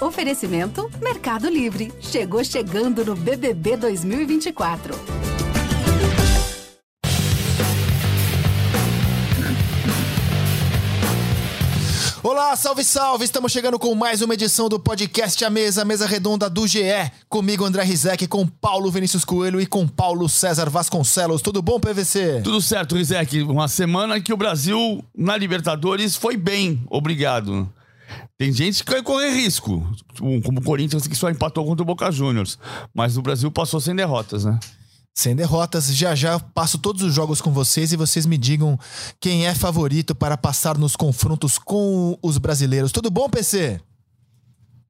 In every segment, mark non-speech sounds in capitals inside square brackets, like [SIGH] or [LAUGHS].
Oferecimento Mercado Livre. Chegou chegando no BBB 2024. Olá, salve, salve! Estamos chegando com mais uma edição do podcast A Mesa, mesa redonda do GE. Comigo, André Rizek, com Paulo Vinícius Coelho e com Paulo César Vasconcelos. Tudo bom, PVC? Tudo certo, Rizek. Uma semana que o Brasil, na Libertadores, foi bem, obrigado. Tem gente que vai correr risco, como o Corinthians que só empatou contra o Boca Juniors. Mas o Brasil passou sem derrotas, né? Sem derrotas, já já passo todos os jogos com vocês e vocês me digam quem é favorito para passar nos confrontos com os brasileiros. Tudo bom, PC?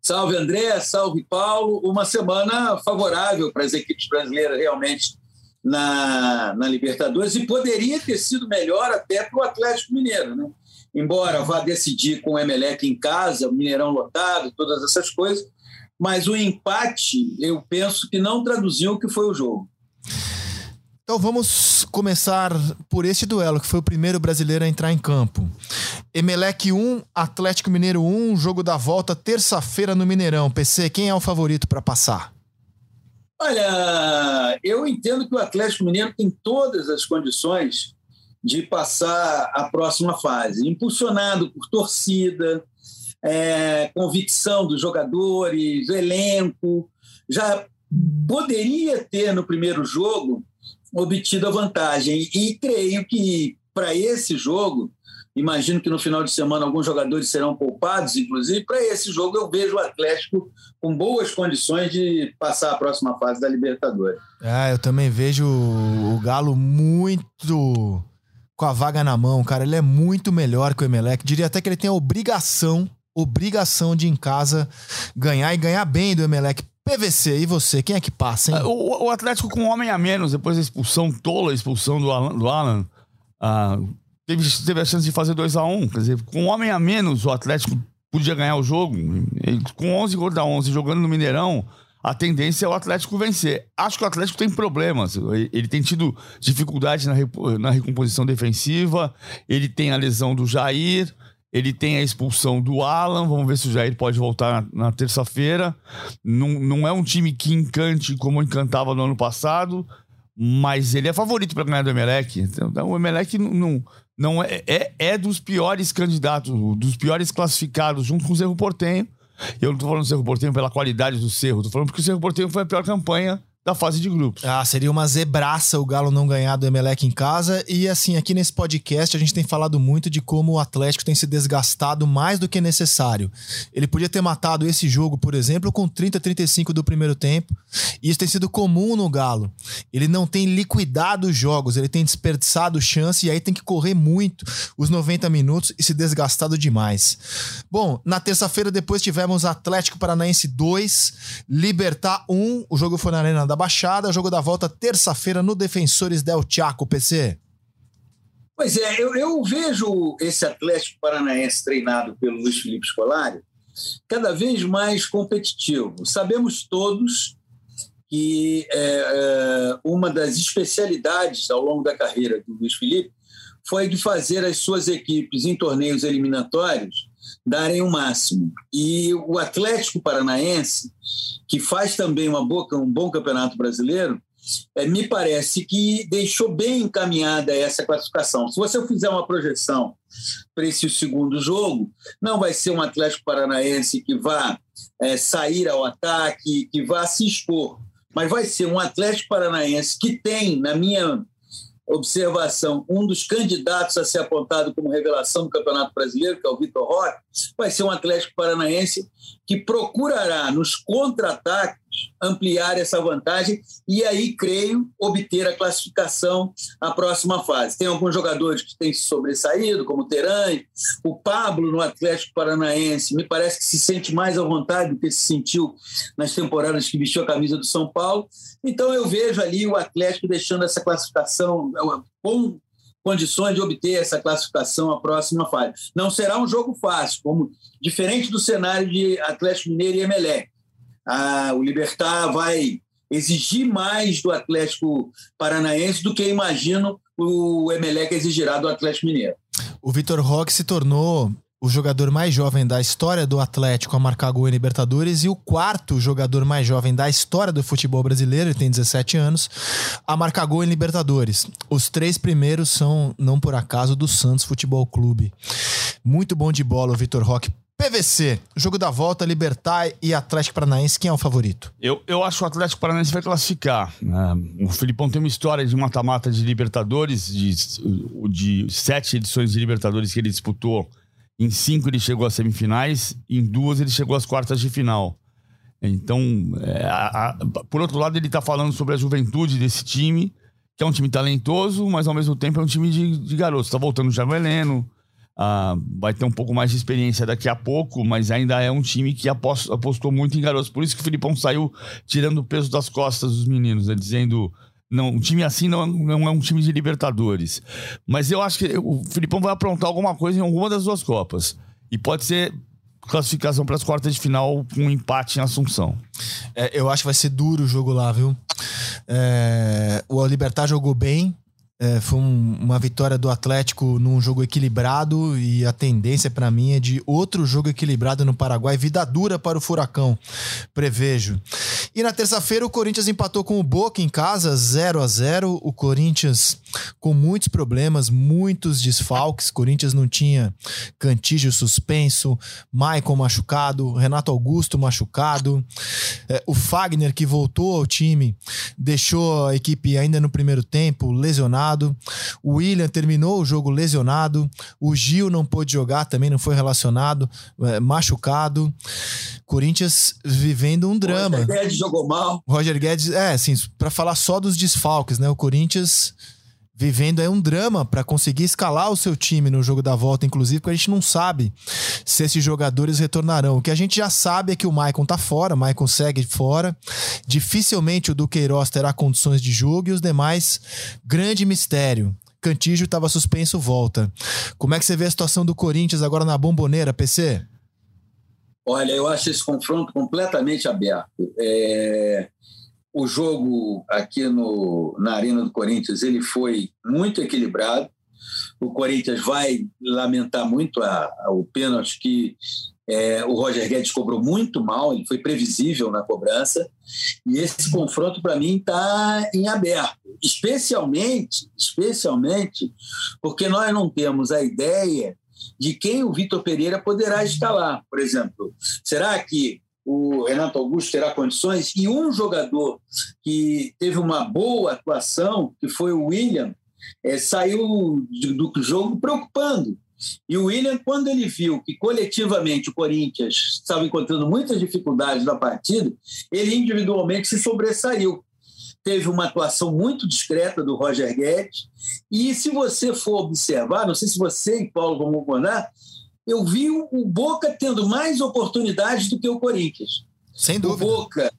Salve André, salve Paulo. Uma semana favorável para as equipes brasileiras realmente na, na Libertadores e poderia ter sido melhor até para o Atlético Mineiro, né? Embora vá decidir com o Emelec em casa, o Mineirão lotado, todas essas coisas, mas o empate eu penso que não traduziu o que foi o jogo. Então vamos começar por este duelo, que foi o primeiro brasileiro a entrar em campo. Emelec 1, Atlético Mineiro 1, jogo da volta terça-feira no Mineirão. PC, quem é o favorito para passar? Olha, eu entendo que o Atlético Mineiro tem todas as condições de passar a próxima fase, impulsionado por torcida, é, convicção dos jogadores, elenco. Já poderia ter no primeiro jogo obtido a vantagem. E creio que para esse jogo, imagino que no final de semana alguns jogadores serão poupados, inclusive, para esse jogo eu vejo o Atlético com boas condições de passar a próxima fase da Libertadores. Ah, eu também vejo o Galo muito com a vaga na mão, cara. Ele é muito melhor que o Emelec. Diria até que ele tem a obrigação, obrigação de em casa ganhar e ganhar bem do Emelec PVC, e você? Quem é que passa, hein? O, o Atlético com um homem a menos, depois da expulsão tola, a expulsão do Alan, do Alan ah, teve, teve a chance de fazer 2 a 1 um. Quer dizer, com um homem a menos, o Atlético podia ganhar o jogo. Ele, com 11 contra 11, jogando no Mineirão, a tendência é o Atlético vencer. Acho que o Atlético tem problemas. Ele tem tido dificuldade na, na recomposição defensiva, ele tem a lesão do Jair. Ele tem a expulsão do Alan. Vamos ver se o Jair pode voltar na, na terça-feira. Não, não é um time que encante como encantava no ano passado, mas ele é favorito para ganhar do Emelec. Então, o Emelec não, não, não é, é, é, dos piores candidatos, dos piores classificados, junto com o Cerro Portenho. Eu não estou falando do Cerro Portenho pela qualidade do Cerro, estou falando porque o Cerro Portenho foi a pior campanha da fase de grupos. Ah, seria uma zebraça o Galo não ganhar do Emelec em casa. E assim, aqui nesse podcast a gente tem falado muito de como o Atlético tem se desgastado mais do que necessário. Ele podia ter matado esse jogo, por exemplo, com 30 35 do primeiro tempo. E isso tem sido comum no Galo. Ele não tem liquidado os jogos, ele tem desperdiçado chance e aí tem que correr muito os 90 minutos e se desgastado demais. Bom, na terça-feira depois tivemos Atlético Paranaense 2, Libertar 1. O jogo foi na Arena da Baixada, jogo da volta terça-feira no Defensores Del Chaco, PC. Pois é, eu, eu, vejo esse Atlético Paranaense treinado pelo Luiz Felipe Scolari cada vez mais competitivo. Sabemos todos que é, é, uma das especialidades ao longo da carreira do Luiz Felipe foi de fazer as suas equipes em torneios eliminatórios darem o máximo. E o Atlético Paranaense, que faz também uma boa, um bom campeonato brasileiro, é, me parece que deixou bem encaminhada essa classificação. Se você fizer uma projeção para esse segundo jogo, não vai ser um Atlético Paranaense que vá é, sair ao ataque, que vá se expor, mas vai ser um Atlético Paranaense que tem, na minha observação, um dos candidatos a ser apontado como revelação do Campeonato Brasileiro, que é o Vitor Roque, vai ser um Atlético Paranaense que procurará nos contra-ataques ampliar essa vantagem e aí, creio, obter a classificação à próxima fase. Tem alguns jogadores que têm se sobressaído, como o Teran, o Pablo no Atlético Paranaense, me parece que se sente mais à vontade do que se sentiu nas temporadas que vestiu a camisa do São Paulo. Então eu vejo ali o Atlético deixando essa classificação com condições de obter essa classificação à próxima fase. Não será um jogo fácil, como diferente do cenário de Atlético Mineiro e Emelec ah, o Libertar vai exigir mais do Atlético Paranaense do que imagino o Emelec exigirá do Atlético Mineiro. O Vitor Roque se tornou o jogador mais jovem da história do Atlético a marcar gol em Libertadores e o quarto jogador mais jovem da história do futebol brasileiro, ele tem 17 anos, a marcar gol em Libertadores. Os três primeiros são, não por acaso, do Santos Futebol Clube. Muito bom de bola o Vitor Roque. PVC, jogo da volta, Libertar e Atlético Paranaense, quem é o favorito? Eu, eu acho que o Atlético Paranaense vai classificar. Né? O Filipão tem uma história de mata-mata de Libertadores, de, de sete edições de Libertadores que ele disputou. Em cinco ele chegou às semifinais, em duas ele chegou às quartas de final. Então, é, a, a, por outro lado, ele está falando sobre a juventude desse time, que é um time talentoso, mas ao mesmo tempo é um time de, de garotos. Está voltando o Jago Heleno, Uh, vai ter um pouco mais de experiência daqui a pouco, mas ainda é um time que apostou, apostou muito em garotos. Por isso que o Filipão saiu tirando o peso das costas dos meninos, né? dizendo. Não, um time assim não, não é um time de Libertadores. Mas eu acho que o Filipão vai aprontar alguma coisa em alguma das duas Copas. E pode ser classificação para as quartas de final com um empate em Assunção. É, eu acho que vai ser duro o jogo lá, viu? É, o Libertar jogou bem, é, foi um, uma vitória do Atlético num jogo equilibrado e a tendência para mim é de outro jogo equilibrado no Paraguai. Vida dura para o Furacão, prevejo. E na terça-feira o Corinthians empatou com o Boca em casa, 0 a 0 O Corinthians com muitos problemas, muitos desfalques. Corinthians não tinha Cantígio suspenso, Maicon machucado, Renato Augusto machucado. É, o Fagner, que voltou ao time, deixou a equipe ainda no primeiro tempo lesionado lesionado. O William terminou o jogo lesionado. O Gil não pôde jogar, também não foi relacionado, é, machucado. Corinthians vivendo um drama. O Roger Guedes jogou mal. Roger Guedes, é, assim, para falar só dos desfalques, né? O Corinthians vivendo aí um drama para conseguir escalar o seu time no jogo da volta, inclusive, porque a gente não sabe se esses jogadores retornarão. O que a gente já sabe é que o Maicon tá fora, o Maicon segue fora. Dificilmente o Duqueiroz terá condições de jogo e os demais, grande mistério. Cantígio estava suspenso, volta. Como é que você vê a situação do Corinthians agora na bomboneira, PC? Olha, eu acho esse confronto completamente aberto. É o jogo aqui no, na Arena do Corinthians ele foi muito equilibrado. O Corinthians vai lamentar muito a, a, o pênalti que é, o Roger Guedes cobrou muito mal, ele foi previsível na cobrança. E esse confronto, para mim, está em aberto. Especialmente, especialmente porque nós não temos a ideia de quem o Vitor Pereira poderá escalar. Por exemplo, será que o Renato Augusto terá condições, e um jogador que teve uma boa atuação, que foi o William, é, saiu do jogo preocupando. E o William, quando ele viu que coletivamente o Corinthians estava encontrando muitas dificuldades na partida, ele individualmente se sobressaiu. Teve uma atuação muito discreta do Roger Guedes. E se você for observar, não sei se você e Paulo vão concordar, eu vi o Boca tendo mais oportunidades do que o Corinthians. Sem dúvida. O Boca,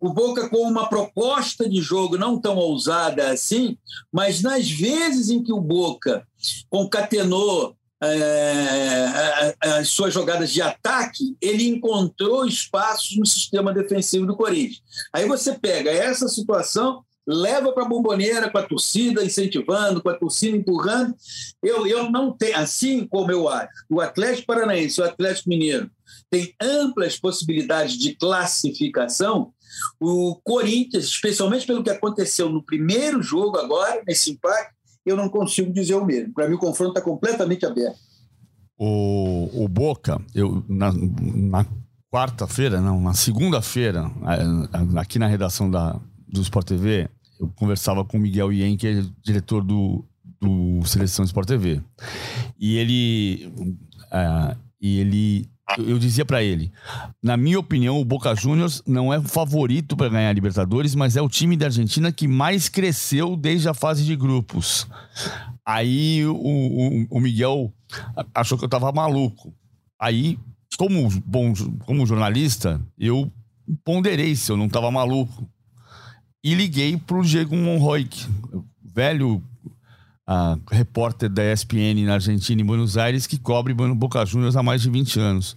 o Boca com uma proposta de jogo não tão ousada assim, mas nas vezes em que o Boca concatenou é, as suas jogadas de ataque, ele encontrou espaços no sistema defensivo do Corinthians. Aí você pega essa situação leva para a bomboneira com a torcida incentivando, com a torcida empurrando. Eu, eu não tenho, assim como eu acho, o Atlético Paranaense, o Atlético Mineiro tem amplas possibilidades de classificação. O Corinthians, especialmente pelo que aconteceu no primeiro jogo agora, nesse empate, eu não consigo dizer o mesmo. Para mim, o confronto está completamente aberto. O, o Boca, eu, na, na quarta-feira, não, na segunda-feira, aqui na redação da, do Sport TV, eu conversava com o Miguel Ien, que é diretor do, do Seleção Sport TV. E ele. Uh, e ele. Eu dizia para ele, na minha opinião, o Boca Juniors não é o favorito para ganhar a Libertadores, mas é o time da Argentina que mais cresceu desde a fase de grupos. Aí o, o, o Miguel achou que eu tava maluco. Aí, como bom como jornalista, eu ponderei se eu não tava maluco e liguei pro Diego Monroy, velho repórter da ESPN na Argentina, em Buenos Aires, que cobre Boca Juniors há mais de 20 anos.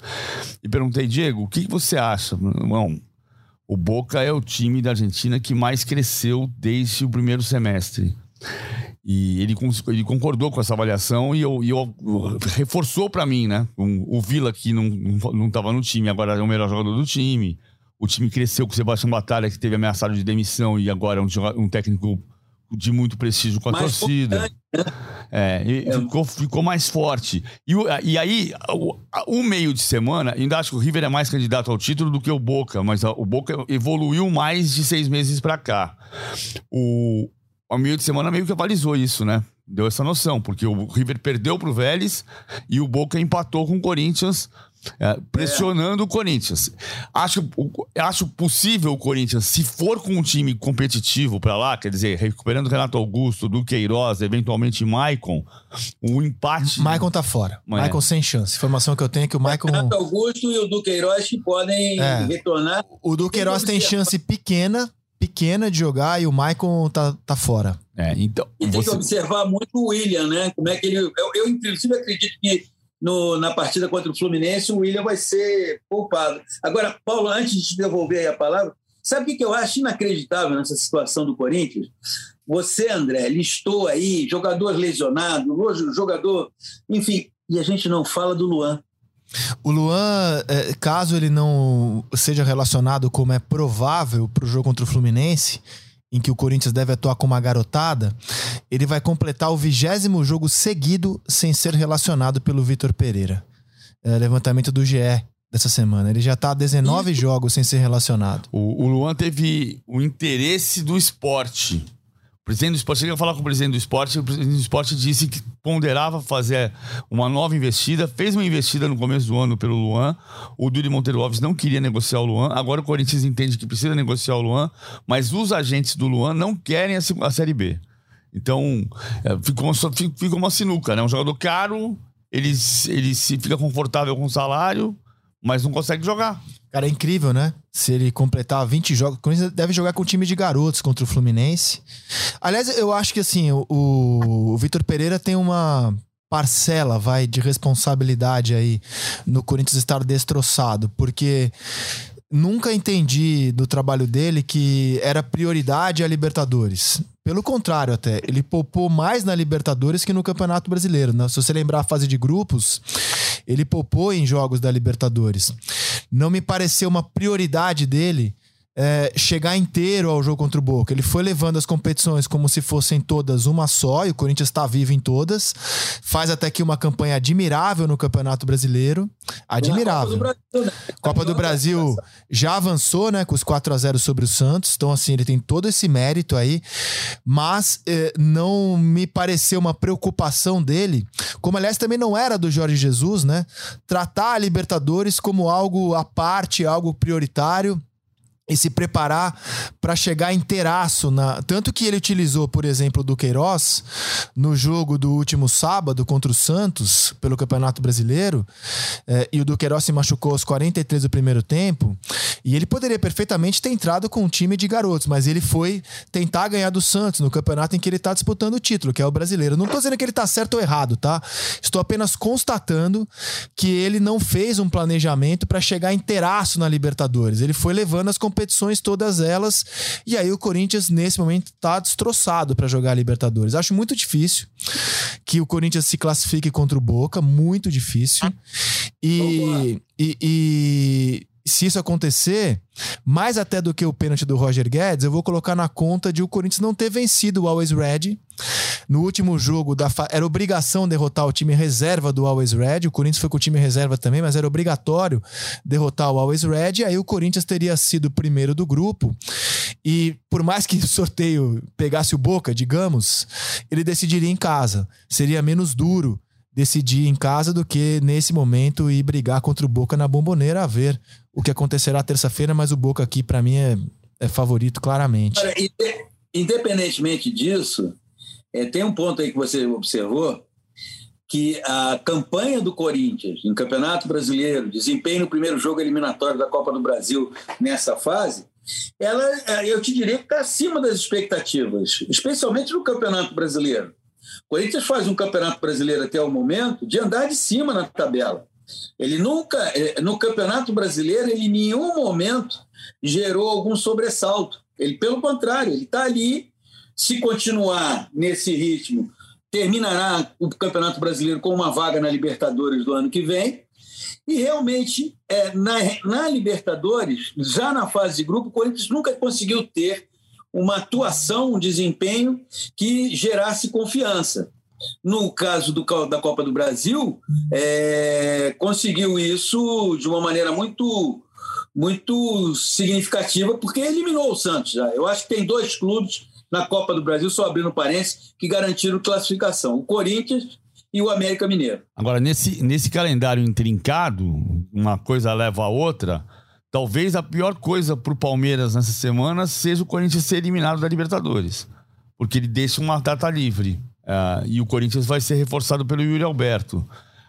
E perguntei, Diego, o que, que você acha? Bom, o Boca é o time da Argentina que mais cresceu desde o primeiro semestre. E ele, ele concordou com essa avaliação e eu, e eu reforçou para mim, né? O, Vila, que não, não tava no time, agora é o melhor jogador do time. O time cresceu com o Sebastião Batalha, que teve ameaçado de demissão e agora é um, um técnico de muito prestígio com a mais torcida. Né? É, e é. Ficou, ficou mais forte. E, e aí, o, o, meio de semana, ainda acho que o River é mais candidato ao título do que o Boca, mas o Boca evoluiu mais de seis meses para cá. O, o meio de semana meio que avalizou isso, né? Deu essa noção, porque o River perdeu pro Vélez e o Boca empatou com o Corinthians é, pressionando é. o Corinthians. Acho, acho possível o Corinthians, se for com um time competitivo para lá, quer dizer, recuperando Renato Augusto, Duqueiroz, eventualmente Maicon, o empate. Maicon tá fora. É. Maicon sem chance. Informação que eu tenho é que o Maicon. Renato Augusto e o Duqueiroz podem é. retornar. O Duqueiroz tem chance pequena, pequena de jogar e o Maicon tá, tá fora. É, então, e tem você... que observar muito o William, né? Como é que ele. Eu, eu inclusive, acredito que no, na partida contra o Fluminense, o William vai ser poupado. Agora, Paulo, antes de te devolver a palavra, sabe o que eu acho inacreditável nessa situação do Corinthians? Você, André, listou aí jogador lesionado, jogador. Enfim, e a gente não fala do Luan. O Luan, é, caso ele não seja relacionado como é provável para o jogo contra o Fluminense, em que o Corinthians deve atuar com uma garotada, ele vai completar o vigésimo jogo seguido sem ser relacionado pelo Vitor Pereira. É, levantamento do GE dessa semana. Ele já está há 19 jogos sem ser relacionado. O, o Luan teve o interesse do esporte o presidente do esporte, a falar com o presidente do esporte, o presidente do esporte disse que ponderava fazer uma nova investida, fez uma investida no começo do ano pelo Luan. O Duri Monteiro Alves não queria negociar o Luan. Agora o Corinthians entende que precisa negociar o Luan, mas os agentes do Luan não querem a, Série B. Então, é, ficou, ficou uma sinuca, né? Um jogador caro, ele, ele se fica confortável com o salário, mas não consegue jogar. Cara, é incrível, né? Se ele completar 20 jogos. O Corinthians deve jogar com o time de garotos contra o Fluminense. Aliás, eu acho que assim, o, o Vitor Pereira tem uma parcela, vai, de responsabilidade aí no Corinthians estar destroçado, porque nunca entendi do trabalho dele que era prioridade a Libertadores. Pelo contrário, até. Ele poupou mais na Libertadores que no Campeonato Brasileiro. Né? Se você lembrar a fase de grupos, ele poupou em jogos da Libertadores. Não me pareceu uma prioridade dele é, chegar inteiro ao jogo contra o Boca. Ele foi levando as competições como se fossem todas uma só, e o Corinthians está vivo em todas. Faz até que uma campanha admirável no Campeonato Brasileiro. Admirável. Copa do Brasil, né? Copa do Brasil já avançou, né, com os 4 a 0 sobre o Santos. Então, assim, ele tem todo esse mérito aí. Mas eh, não me pareceu uma preocupação dele, como aliás também não era do Jorge Jesus, né? Tratar a Libertadores como algo à parte, algo prioritário e se preparar para chegar inteiraço na tanto que ele utilizou, por exemplo, do Queiroz no jogo do último sábado contra o Santos pelo Campeonato Brasileiro, eh, e o Duqueiroz se machucou aos 43 do primeiro tempo, e ele poderia perfeitamente ter entrado com um time de garotos, mas ele foi tentar ganhar do Santos no campeonato em que ele está disputando o título, que é o Brasileiro. Não estou dizendo que ele está certo ou errado, tá? Estou apenas constatando que ele não fez um planejamento para chegar inteiraço na Libertadores. Ele foi levando as competições, todas elas. E aí o Corinthians, nesse momento, está destroçado para jogar a Libertadores. Acho muito difícil que o Corinthians se classifique contra o Boca, muito difícil. E, e, e se isso acontecer, mais até do que o pênalti do Roger Guedes, eu vou colocar na conta de o Corinthians não ter vencido o Always Red. No último jogo, da era obrigação derrotar o time reserva do Always Red. O Corinthians foi com o time reserva também, mas era obrigatório derrotar o Always Red. Aí o Corinthians teria sido o primeiro do grupo. E por mais que o sorteio pegasse o Boca, digamos, ele decidiria em casa. Seria menos duro decidir em casa do que nesse momento ir brigar contra o Boca na bomboneira a ver o que acontecerá terça-feira, mas o Boca aqui para mim é, é, favorito claramente. independentemente disso, é, tem um ponto aí que você observou que a campanha do Corinthians em Campeonato Brasileiro, desempenho no primeiro jogo eliminatório da Copa do Brasil nessa fase, ela, é, eu te diria que está acima das expectativas, especialmente no Campeonato Brasileiro. O Corinthians faz um campeonato brasileiro até o momento de andar de cima na tabela. Ele nunca, eh, no campeonato brasileiro, ele em nenhum momento gerou algum sobressalto. Ele, pelo contrário, ele está ali se continuar nesse ritmo, terminará o Campeonato Brasileiro com uma vaga na Libertadores do ano que vem. E realmente, é, na, na Libertadores, já na fase de grupo, o Corinthians nunca conseguiu ter uma atuação, um desempenho que gerasse confiança. No caso do, da Copa do Brasil, é, conseguiu isso de uma maneira muito muito significativa, porque eliminou o Santos já. Eu acho que tem dois clubes na Copa do Brasil, só abrindo parênteses, que garantiram classificação: o Corinthians e o América Mineiro. Agora, nesse, nesse calendário intrincado, uma coisa leva a outra. Talvez a pior coisa para o Palmeiras nessa semana seja o Corinthians ser eliminado da Libertadores. Porque ele deixa uma data livre. Uh, e o Corinthians vai ser reforçado pelo Yuri Alberto.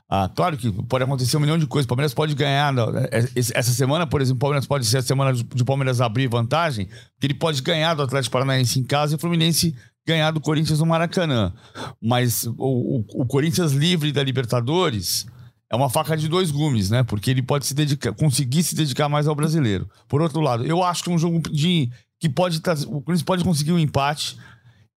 Ah, claro que pode acontecer um milhão de coisas. O Palmeiras pode ganhar. É, essa semana, por exemplo, o Palmeiras pode ser a semana de Palmeiras abrir vantagem, porque ele pode ganhar do Atlético Paranaense em casa e o Fluminense ganhar do Corinthians no Maracanã. Mas o, o, o Corinthians livre da Libertadores é uma faca de dois gumes, né? Porque ele pode se dedicar, conseguir se dedicar mais ao brasileiro. Por outro lado, eu acho que é um jogo de que pode o Corinthians pode conseguir um empate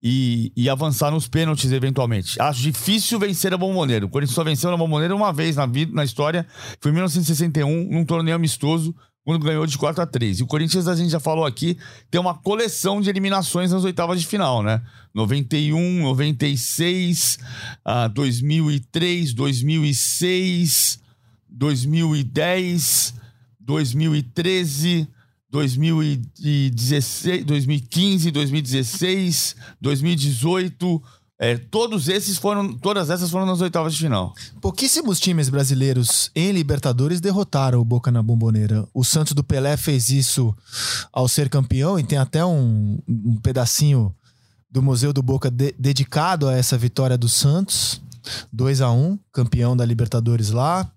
e, e, avançar nos pênaltis eventualmente. Acho difícil vencer a Bomboneira. O Corinthians só venceu na Bomboneira uma vez na vida, na história, foi em 1961, num torneio amistoso, quando ganhou de 4 a 3. E o Corinthians, a gente já falou aqui, tem uma coleção de eliminações nas oitavas de final, né? 91, 96, uh, 2003, 2006, 2010, 2013, 2016, 2015, 2016, 2018. É, todos esses foram, todas essas foram nas oitavas de final. Pouquíssimos times brasileiros em Libertadores derrotaram o Boca na Bomboneira. O Santos do Pelé fez isso ao ser campeão e tem até um, um pedacinho do Museu do Boca de, dedicado a essa vitória do Santos. 2 a 1 campeão da Libertadores lá.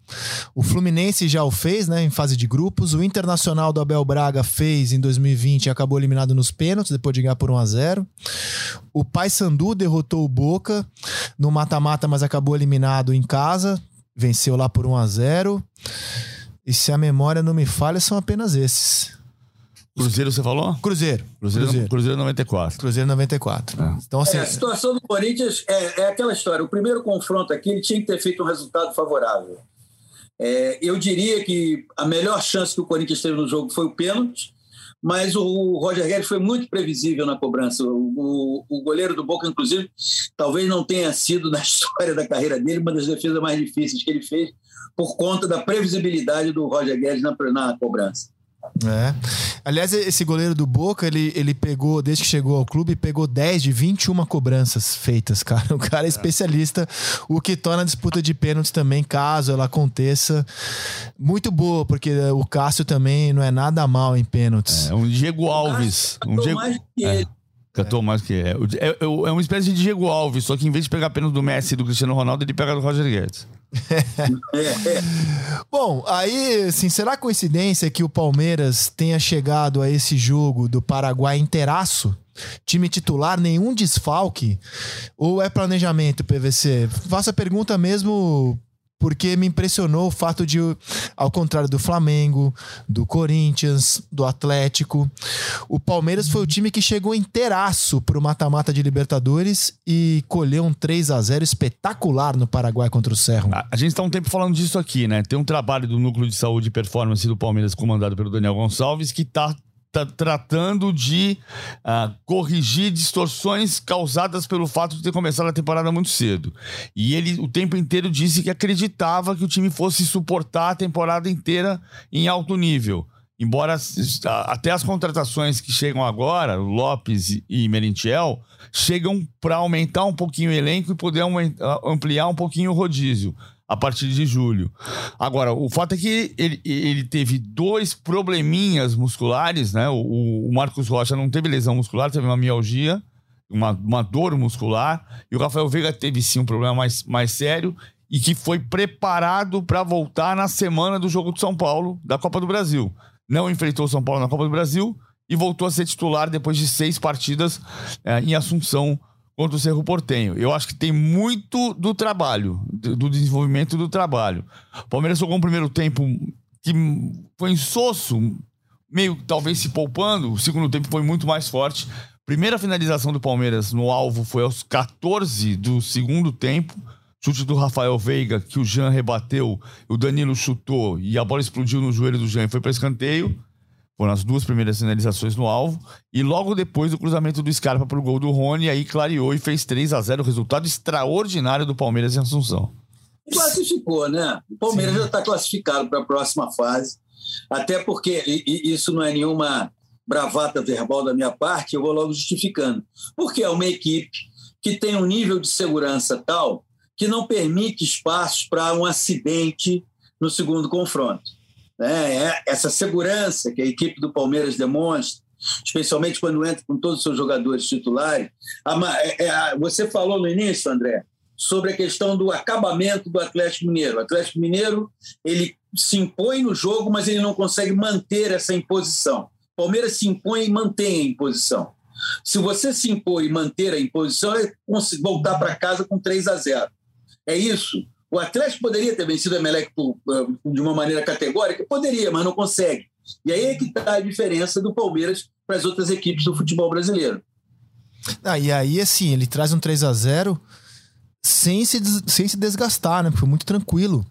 O Fluminense já o fez, né, em fase de grupos. O Internacional do Abel Braga fez em 2020 e acabou eliminado nos pênaltis, depois de ganhar por 1 a 0 O Paysandu derrotou o Boca no mata-mata, mas acabou eliminado em casa. Venceu lá por 1 a 0 E se a memória não me falha, são apenas esses. Cruzeiro você falou? Cruzeiro. Cruzeiro, Cruzeiro. Cruzeiro 94. Cruzeiro 94. É. Então, assim, é, a situação do Corinthians é, é, aquela história. O primeiro confronto aqui, ele tinha que ter feito um resultado favorável. É, eu diria que a melhor chance que o Corinthians teve no jogo foi o pênalti, mas o Roger Guedes foi muito previsível na cobrança. O, o, o, goleiro do Boca, inclusive, talvez não tenha sido, na [LAUGHS] história da carreira dele, uma das defesas mais difíceis que ele fez, por conta da previsibilidade do Roger Guedes na, na cobrança. É. Aliás, esse goleiro do Boca, ele, ele pegou, desde que chegou ao clube, pegou 10 de 21 cobranças feitas, cara. [LAUGHS] O cara é especialista, o que torna a disputa de pênaltis também, caso ela aconteça, muito boa, porque o Cássio também não é nada mal em pênaltis. É um Diego Alves. Um Diego... mais que é. Cantou mais que é. É, é. é uma espécie de Diego Alves, só que em vez de pegar pênalti do Messi e do Cristiano Ronaldo, ele pega do Roger Guedes. [LAUGHS] Bom, aí, assim, será coincidência que o Palmeiras tenha chegado a esse jogo do Paraguai inteiraço? Time titular, nenhum desfalque? Ou é planejamento, PVC? Faça a pergunta mesmo porque me impressionou o fato de, ao contrário do Flamengo, do Corinthians, do Atlético, o Palmeiras foi o time que chegou inteiraço pro mata-mata de Libertadores e colheu um 3 a 0 espetacular no Paraguai contra o Cerro. A, a gente está um tempo falando disso aqui, né? Tem um trabalho do Núcleo de Saúde e Performance do Palmeiras comandado pelo Daniel Gonçalves que está tá tratando de uh, corrigir distorções causadas pelo fato de ter começado a temporada muito cedo. E ele o tempo inteiro disse que acreditava que o time fosse suportar a temporada inteira em alto nível. Embora até as contratações que chegam agora, Lopes e Merentiel, chegam para aumentar um pouquinho o elenco e poder ampliar um pouquinho o rodízio a partir de julho. Agora, o fato é que ele, ele teve dois probleminhas musculares, né? O, o Marcos Rocha não teve lesão muscular, teve uma mialgia, uma, uma dor muscular, e o Rafael Veiga teve sim um problema mais, mais sério e que foi preparado para voltar na semana do jogo de São Paulo da Copa do Brasil. Não enfrentou o São Paulo na Copa do Brasil e voltou a ser titular depois de seis partidas é, em Assunção contra o Cerro Portenho. Eu acho que tem muito do trabalho, do desenvolvimento do trabalho. O Palmeiras jogou um primeiro tempo que foi insosso, meio talvez se poupando. O segundo tempo foi muito mais forte, Primeira finalização do Palmeiras no alvo foi aos 14 do segundo tempo. Chute do Rafael Veiga, que o Jean rebateu, o Danilo chutou e a bola explodiu no joelho do Jean e foi para escanteio. Foram as duas primeiras finalizações no alvo. E logo depois o cruzamento do Scarpa para o gol do Rony, aí clareou e fez 3 a 0 Resultado extraordinário do Palmeiras em Assunção. Classificou, né? O Palmeiras Sim. já está classificado para a próxima fase. Até porque isso não é nenhuma bravata verbal da minha parte, eu vou logo justificando. Porque é uma equipe que tem um nível de segurança tal que não permite espaços para um acidente no segundo confronto. Né? É essa segurança que a equipe do Palmeiras demonstra, especialmente quando entra com todos os seus jogadores titulares. É, é, você falou no início, André, sobre a questão do acabamento do Atlético Mineiro. O Atlético Mineiro ele se impõe no jogo, mas ele não consegue manter essa imposição. O Palmeiras se impõe e mantém a imposição. Se você se impor e manter a imposição, é voltar para casa com 3 a 0. É isso. O Atlético poderia ter vencido o Emelec de uma maneira categórica? Poderia, mas não consegue. E aí é que está a diferença do Palmeiras para as outras equipes do futebol brasileiro. Ah, e aí, assim, ele traz um 3 a 0 sem se, sem se desgastar, né? Foi muito tranquilo.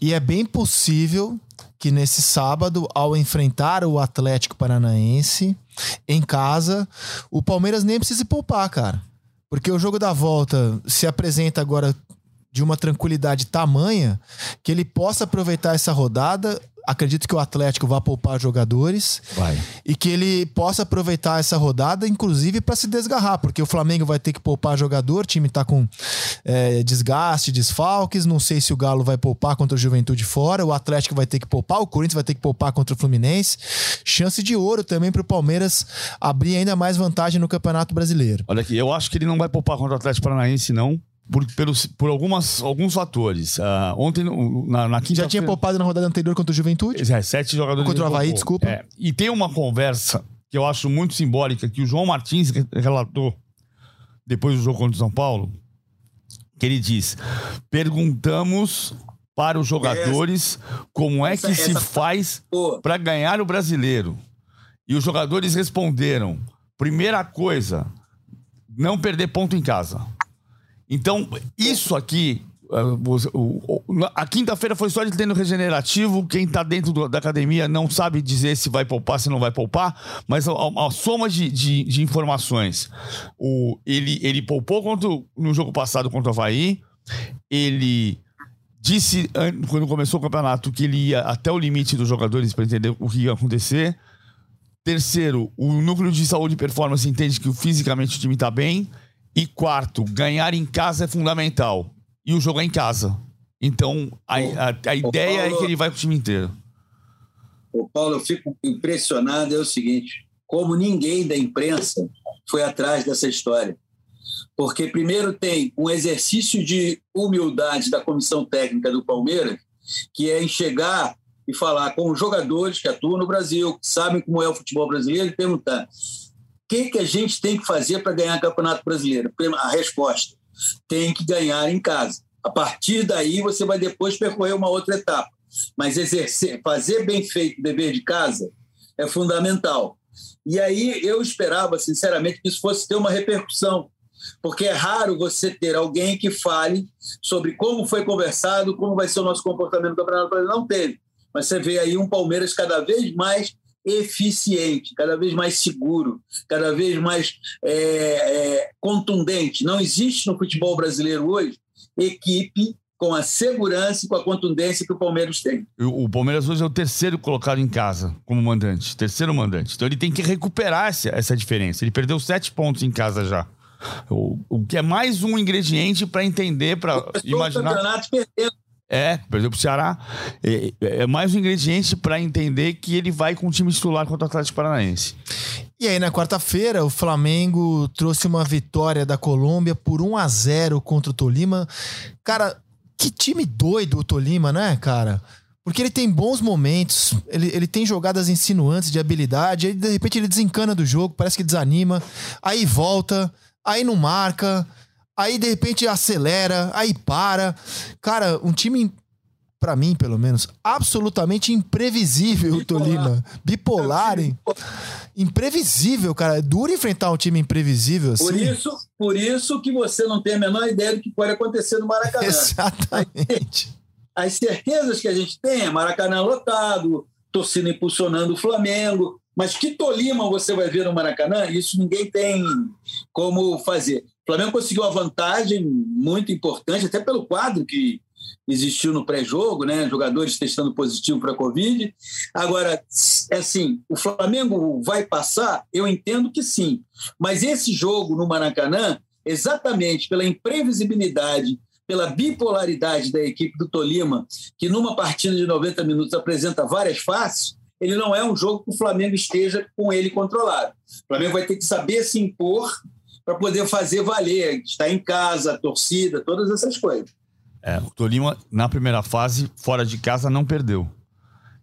E é bem possível que nesse sábado, ao enfrentar o Atlético Paranaense em casa, o Palmeiras nem precise poupar, cara. Porque o jogo da volta se apresenta agora de uma tranquilidade tamanha que ele possa aproveitar essa rodada acredito que o Atlético vá poupar jogadores vai. e que ele possa aproveitar essa rodada, inclusive para se desgarrar, porque o Flamengo vai ter que poupar jogador, o time está com é, desgaste, desfalques. Não sei se o Galo vai poupar contra o Juventude fora, o Atlético vai ter que poupar, o Corinthians vai ter que poupar contra o Fluminense. Chance de ouro também para o Palmeiras abrir ainda mais vantagem no Campeonato Brasileiro. Olha aqui, eu acho que ele não vai poupar contra o Atlético Paranaense, não por, pelos, por algumas, alguns fatores. Uh, ontem, na, na quinta Já tinha poupado na rodada anterior contra o Juventude? É, sete jogadores. Contra o Havaí, desculpa. É, e tem uma conversa que eu acho muito simbólica que o João Martins relatou depois do jogo contra o São Paulo, que ele diz: perguntamos para os jogadores como é que se faz para ganhar o brasileiro. E os jogadores responderam: primeira coisa, não perder ponto em casa. Então, isso aqui. Eh, a quinta-feira foi só ele tendo regenerativo. Quem está dentro da academia não sabe dizer se vai poupar, se não vai poupar, mas a, a soma de, de, de, informações. O, ele, ele poupou contra, no jogo passado contra o Havaí. Ele disse, quando começou o campeonato, que ele ia até o limite dos jogadores para entender o que ia acontecer. Terceiro, o núcleo de saúde e performance entende que fisicamente o time está bem. E quarto, ganhar em casa é fundamental. E o jogo é em casa. Então, a, a, a ideia Paulo, é que ele vai com o time inteiro. O Paulo, eu fico impressionado. É o seguinte: como ninguém da imprensa foi atrás dessa história. Porque, primeiro, tem um exercício de humildade da comissão técnica do Palmeiras, que é enxergar e falar com os jogadores que atuam no Brasil, que sabem como é o futebol brasileiro, e perguntar: que, que a gente tem que fazer para ganhar o Campeonato Brasileiro? A resposta: tem que ganhar em casa. A partir daí, você vai depois percorrer uma outra etapa. Mas exercer, fazer bem feito o dever de casa é fundamental. E aí eu esperava, sinceramente, que isso fosse ter uma repercussão, porque é raro você ter alguém que fale sobre como foi conversado, como vai ser o nosso comportamento no Campeonato Brasileiro. Não teve. Mas você vê aí um Palmeiras cada vez mais eficiente, cada vez mais seguro, cada vez mais é, é, contundente. Não existe no futebol brasileiro hoje equipe com a segurança e com a contundência que o Palmeiras tem. O Palmeiras hoje é o terceiro colocado em casa como mandante, terceiro mandante. Então ele tem que recuperar essa, diferença. Ele perdeu sete pontos em casa já. O, o que é mais um ingrediente para entender, para imaginar. O campeonato perdendo é, perdeu pro Ceará. É, é mais um ingrediente para entender que ele vai com o time titular contra o Atlético Paranaense. E aí, na quarta-feira, o Flamengo trouxe uma vitória da Colômbia por 1 a 0 contra o Tolima. Cara, que time doido o Tolima, né, cara? Porque ele tem bons momentos, ele, ele tem jogadas insinuantes de habilidade, aí de repente ele desencana do jogo, parece que desanima, aí volta, aí não marca. Aí de repente acelera, aí para. Cara, um time para mim, pelo menos, absolutamente imprevisível, Bipolar. Tolima. Bipolar, hein? imprevisível, cara. É duro enfrentar um time imprevisível assim. Por isso, por isso que você não tem a menor ideia do que pode acontecer no Maracanã. [LAUGHS] Exatamente. As certezas que a gente tem é Maracanã lotado, torcida impulsionando o Flamengo. Mas que Tolima você vai ver no Maracanã? Isso ninguém tem como fazer. Flamengo conseguiu uma vantagem muito importante, até pelo quadro que existiu no pré-jogo, né? Jogadores testando positivo para a Covid. Agora, é assim, o Flamengo vai passar? Eu entendo que sim. Mas esse jogo no Maracanã, exatamente pela imprevisibilidade, pela bipolaridade da equipe do Tolima, que numa partida de 90 minutos apresenta várias faces, ele não é um jogo que o Flamengo esteja com ele controlado. O Flamengo vai ter que saber se impor para poder fazer valer, estar em casa, a torcida, todas essas coisas. É, o Tolima, na primeira fase, fora de casa, não perdeu.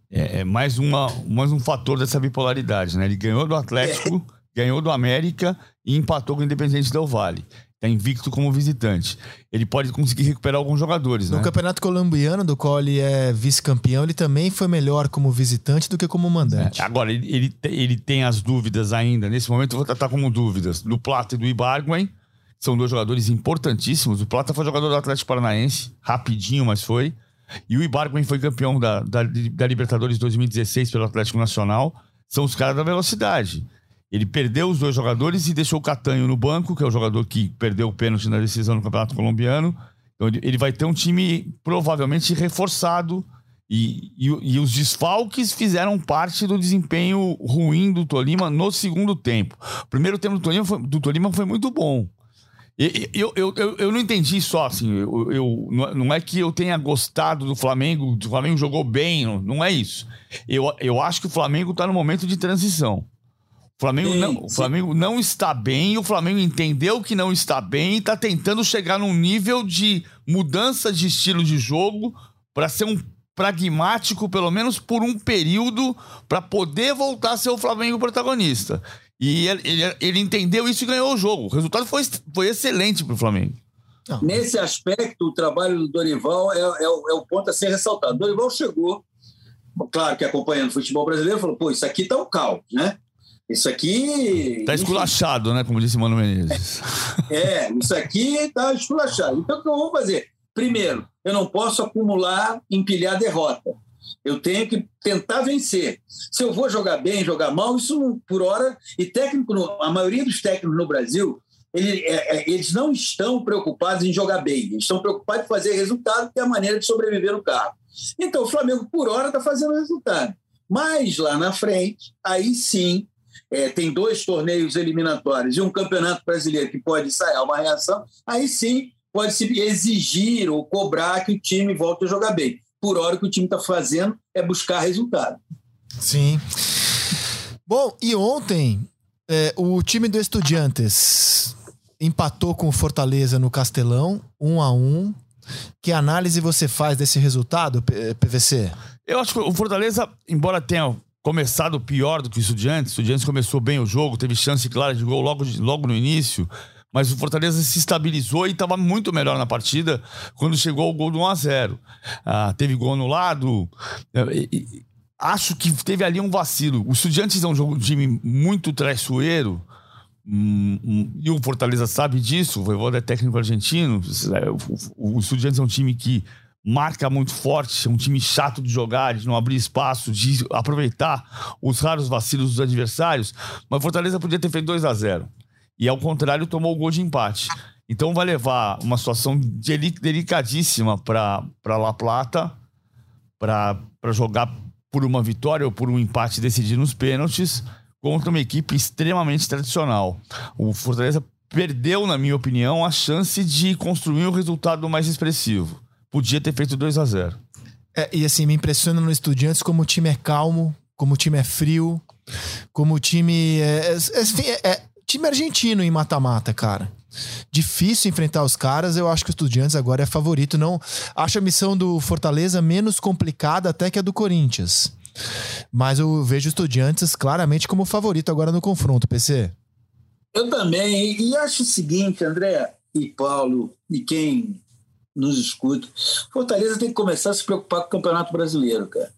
É, é mais, uma, mais um fator dessa bipolaridade, né? Ele ganhou do Atlético, é. ganhou do América e empatou com o Independente Del Vale. Está invicto como visitante. Ele pode conseguir recuperar alguns jogadores, no né? Campeonato Colombiano, do qual ele é vice-campeão, ele também foi melhor como visitante do que como mandante. É, agora, ele, ele, ele, tem as dúvidas ainda. Nesse momento, eu vou tratar como dúvidas do Plata e do Ibarguen são dois jogadores importantíssimos. O Plata foi jogador do Atlético Paranaense, rapidinho, mas foi. E o Ibarguen foi campeão da, da, da Libertadores 2016 pelo Atlético Nacional. São os caras da velocidade. Ele perdeu os dois jogadores e deixou o Catanho no banco, que é o jogador que perdeu o pênalti na decisão no Campeonato Colombiano. Então ele vai ter um time provavelmente reforçado. E, e, e, os desfalques fizeram parte do desempenho ruim do Tolima no segundo tempo. O primeiro tempo do Tolima foi, do Tolima foi muito bom. Eu, eu, eu, eu não entendi só, assim, eu, eu, não é que eu tenha gostado do Flamengo, o Flamengo jogou bem, não é isso. Eu, eu acho que o Flamengo está no momento de transição. O Flamengo, sim, não, o Flamengo não está bem, o Flamengo entendeu que não está bem e está tentando chegar num nível de mudança de estilo de jogo para ser um pragmático, pelo menos por um período, para poder voltar a ser o Flamengo protagonista. E ele, ele, ele, entendeu isso e ganhou o jogo. O resultado foi, foi excelente para o Flamengo. Não. Nesse aspecto, o trabalho do Dorival é, é, é, o ponto a ser ressaltado. O Dorival chegou, claro que acompanhando o futebol brasileiro, falou: pô, isso aqui tá o caos, né? Isso aqui. Tá esculachado, né? Como disse Mano Menezes. [LAUGHS] É, isso aqui tá esculachado. Então, o que eu vou fazer? Primeiro, eu não posso acumular, empilhar derrota. Eu tenho que tentar vencer. Se eu vou jogar bem, jogar mal, isso por hora. E técnico, a maioria dos técnicos no Brasil, ele, é, é, eles não estão preocupados em jogar bem, eles estão preocupados em fazer resultado, que é a maneira de sobreviver no carro. Então, o Flamengo, por hora, está fazendo resultado. Mas lá na frente, aí sim, é, tem dois torneios eliminatórios e um campeonato brasileiro que pode sair uma reação, aí sim pode se exigir ou cobrar que o time volte a jogar bem por hora o que o time está fazendo é buscar resultado. Sim. Bom, e ontem é, o time do Estudiantes empatou com o Fortaleza no Castelão, um a um. Que análise você faz desse resultado, PVC? Eu acho que o Fortaleza, embora tenha começado pior do que o Estudiantes, o Estudiantes começou bem o jogo, teve chance clara de gol logo, logo no início, mas o Fortaleza se estabilizou e estava muito melhor na partida quando chegou o gol do 1 a 0 ah, Teve gol anulado. É, acho que teve ali um vacilo. O Estudiantes é um jogo, time muito traiçoeiro. Hum, hum, e o Fortaleza sabe disso, o Voivoda é técnico argentino. O, o Estudiantes é um time que marca muito forte, é um time chato de jogar, de não abrir espaço, de aproveitar os raros vacilos dos adversários. Mas Fortaleza podia ter feito 2 a 0 e, ao contrário, tomou o gol de empate. Então vai levar uma situação delicadíssima para La Plata para jogar por uma vitória ou por um empate decidir nos pênaltis contra uma equipe extremamente tradicional. O Fortaleza perdeu, na minha opinião, a chance de construir um resultado mais expressivo. Podia ter feito 2 a 0 é, E assim, me impressiona no Estudiantes como o time é calmo, como o time é frio, como o time é, é, é, time argentino em mata-mata, cara. Difícil enfrentar os caras, eu acho que o Estudiantes agora é favorito. Não acho a missão do Fortaleza menos complicada até que a do Corinthians. Mas eu vejo o Estudiantes claramente como favorito agora no confronto, PC. Eu também. E acho o seguinte, André e Paulo, e quem nos escuta, Fortaleza tem que começar a se preocupar com o Campeonato Brasileiro, cara.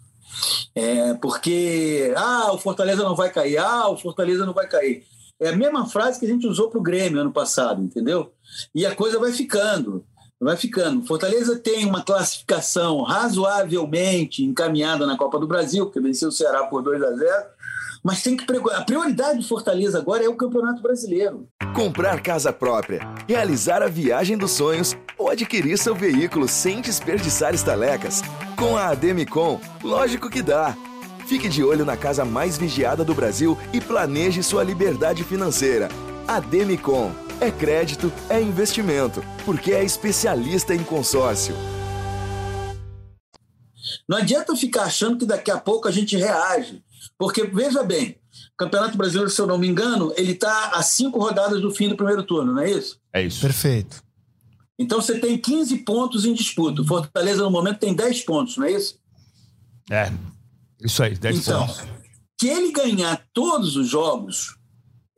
É, porque, ah, o Fortaleza não vai cair, ah, o Fortaleza não vai cair. É a mesma frase que a gente usou para o Grêmio ano passado, entendeu? E a coisa vai ficando, vai ficando. Fortaleza tem uma classificação razoavelmente encaminhada na Copa do Brasil, porque venceu o Ceará por 2 a 0 mas tem que a prioridade de Fortaleza agora é o Campeonato Brasileiro. Comprar casa própria, realizar a viagem dos sonhos ou adquirir seu veículo sem desperdiçar estalecas. Com a Ademicon, lógico que dá. Fique de olho na casa mais vigiada do Brasil e planeje sua liberdade financeira. Ademicon é crédito, é investimento, porque é especialista em consórcio. Não adianta ficar achando que daqui a pouco a gente reage. Porque, veja bem, o Campeonato Brasileiro, se eu não me engano, ele está a cinco rodadas do fim do primeiro turno, não é isso? É isso. Perfeito. Então você tem 15 pontos em disputa. O Fortaleza, no momento, tem 10 pontos, não é isso? É. Isso aí, 10 então, pontos. Se ele ganhar todos os jogos,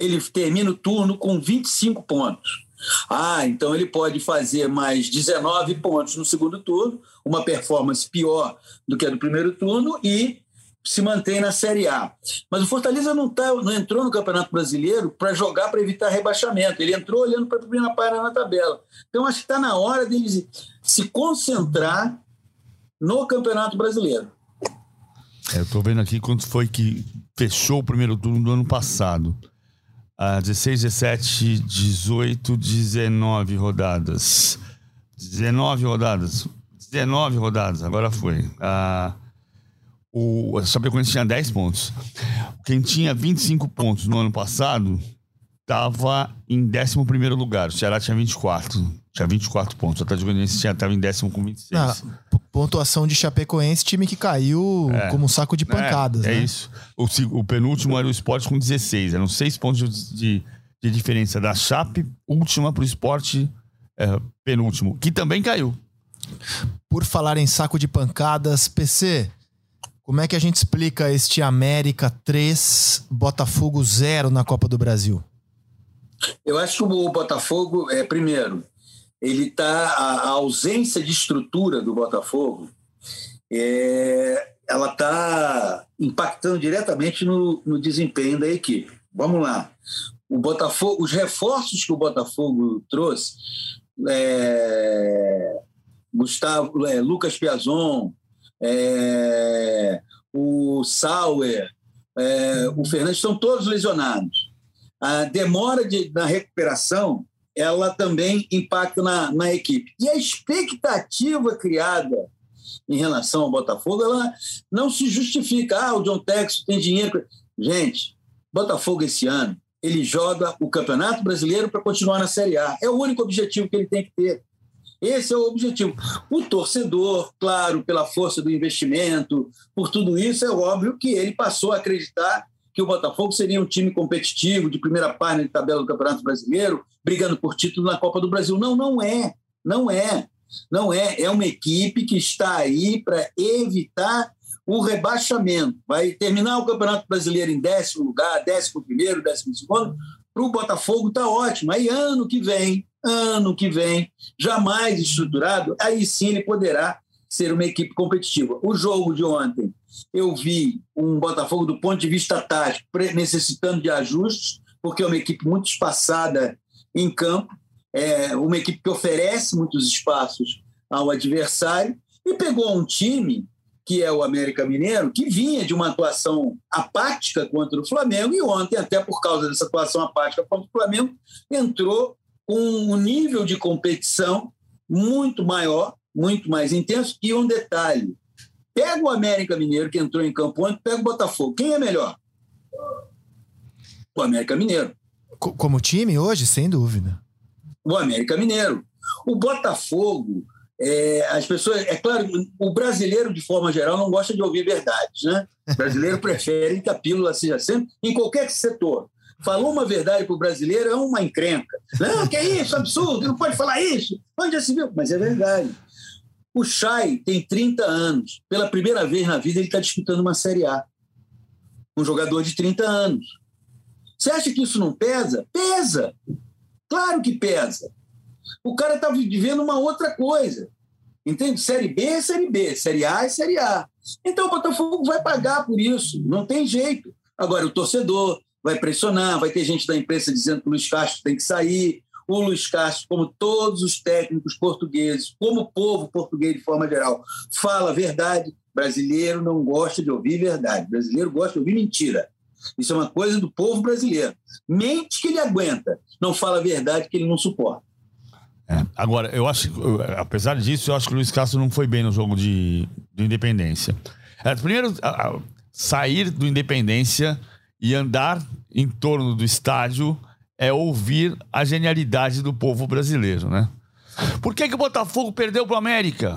ele termina o turno com 25 pontos. Ah, então ele pode fazer mais 19 pontos no segundo turno, uma performance pior do que a do primeiro turno e se mantém na Série A. Mas o Fortaleza não, tá, não entrou no Campeonato Brasileiro para jogar para evitar rebaixamento. Ele entrou olhando para a primeira página na tabela. Então acho que está na hora dele se concentrar no Campeonato Brasileiro. É, eu estou vendo aqui quanto foi que fechou o primeiro turno do ano passado. Ah, 16, 17, 18, 19 rodadas. 19 rodadas. 19 rodadas, agora foi. Ah, o Chapecoense tinha 10 pontos. Quem tinha 25 pontos no ano passado estava em 11 lugar. O Ceará tinha 24. Tinha 24 pontos. O Atlético Goianiense estava em décimo com 26. Ah, pontuação de Chapecoense, time que caiu é. como um saco de pancadas. É, é né? isso. O, o, penúltimo era o Sport com 16. Eram 6 pontos de, de diferença da Chape, última para o Sport é, penúltimo, que também caiu. Por falar em saco de pancadas, PC, como é que a gente explica este América 3, Botafogo 0 na Copa do Brasil? Eu acho que o Botafogo, é, primeiro, ele tá a, a ausência de estrutura do Botafogo, é, ela está impactando diretamente no, no desempenho da equipe. Vamos lá. O Botafogo, os reforços que o Botafogo trouxe, é, Gustavo, é, Lucas Piazon, é, o Sauer, é, o Fernandes, estão todos lesionados. A demora de, na recuperação ela também impacta na, na equipe. E a expectativa criada em relação ao Botafogo, ela não se justifica. Ah, o John Texas tem dinheiro. Gente, Botafogo esse ano, ele joga o Campeonato Brasileiro para continuar na Série A. É o único objetivo que ele tem que ter. Esse é o objetivo. O torcedor, claro, pela força do investimento, por tudo isso, é óbvio que ele passou a acreditar que o Botafogo seria um time competitivo, de primeira página de tabela do Campeonato Brasileiro, brigando por título na Copa do Brasil. Não, não é. Não é. Não é. É uma equipe que está aí para evitar o rebaixamento. Vai terminar o Campeonato Brasileiro em décimo lugar, décimo primeiro, décimo segundo. Para o Botafogo está ótimo. Aí ano que vem ano que vem, jamais estruturado, aí sim ele poderá ser uma equipe competitiva. O jogo de ontem, eu vi um Botafogo do ponto de vista tático necessitando de ajustes, porque é uma equipe muito espaçada em campo, é uma equipe que oferece muitos espaços ao adversário e pegou um time que é o América Mineiro, que vinha de uma atuação apática contra o Flamengo e ontem, até por causa dessa atuação apática contra o Flamengo, entrou com um nível de competição muito maior, muito mais intenso. E um detalhe: pega o América Mineiro, que entrou em campo ontem, pega o Botafogo. Quem é melhor? O América Mineiro. Como time hoje, sem dúvida. O América Mineiro. O Botafogo, é, as pessoas. É claro, o brasileiro, de forma geral, não gosta de ouvir verdades, né? O brasileiro [LAUGHS] prefere que a pílula seja sempre, em qualquer setor falou uma verdade para o brasileiro, é uma encrenca. Não, que é isso, absurdo, não pode falar isso. Onde já se viu? Mas é verdade. O Chay tem 30 anos. Pela primeira vez na vida, ele está disputando uma Série A. Um jogador de 30 anos. Você acha que isso não pesa? Pesa! Claro que pesa. O cara está vivendo uma outra coisa. Entende? Série B é Série B, Série A é Série A. Então o Botafogo vai pagar por isso, não tem jeito. Agora, o torcedor vai pressionar, vai ter gente da imprensa dizendo que o Luiz Castro tem que sair. O Luiz Castro, como todos os técnicos portugueses, como o povo português de forma geral, fala verdade. Brasileiro não gosta de ouvir verdade, brasileiro gosta de ouvir mentira. Isso é uma coisa do povo brasileiro. Mente que ele aguenta, não fala a verdade que ele não suporta. É. Agora, eu acho, apesar disso, eu acho que o Luiz Castro não foi bem no jogo de, de Independência. É, primeiro, a, a, sair do Independência e andar em torno do estádio é ouvir a genialidade do povo brasileiro, né? Por que, que o Botafogo perdeu para o América?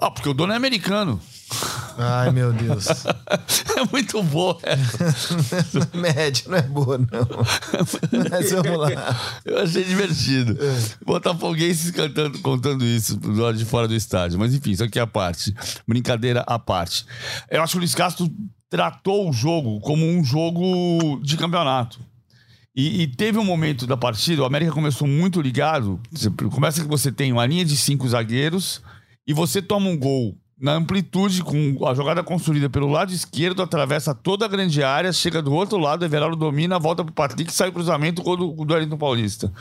Ah, porque o dono é americano. Ai, meu Deus. [LAUGHS] é muito boa essa. [LAUGHS] Média, não é boa, não. Mas vamos lá. Eu achei divertido. É. Botafoguenses cantando, contando isso do lado de fora do estádio. Mas enfim, isso aqui é a parte. Brincadeira à parte. Eu acho que o Luiz Castro tratou o jogo como um jogo de campeonato. E, e, teve um momento da partida, o América começou muito ligado. Começa que você tem uma linha de cinco zagueiros e você toma um gol na amplitude, com a jogada construída pelo lado esquerdo, atravessa toda a grande área, chega do outro lado, Everaldo domina, volta pro Patrick, sai o cruzamento, gol do, do Wellington Paulista.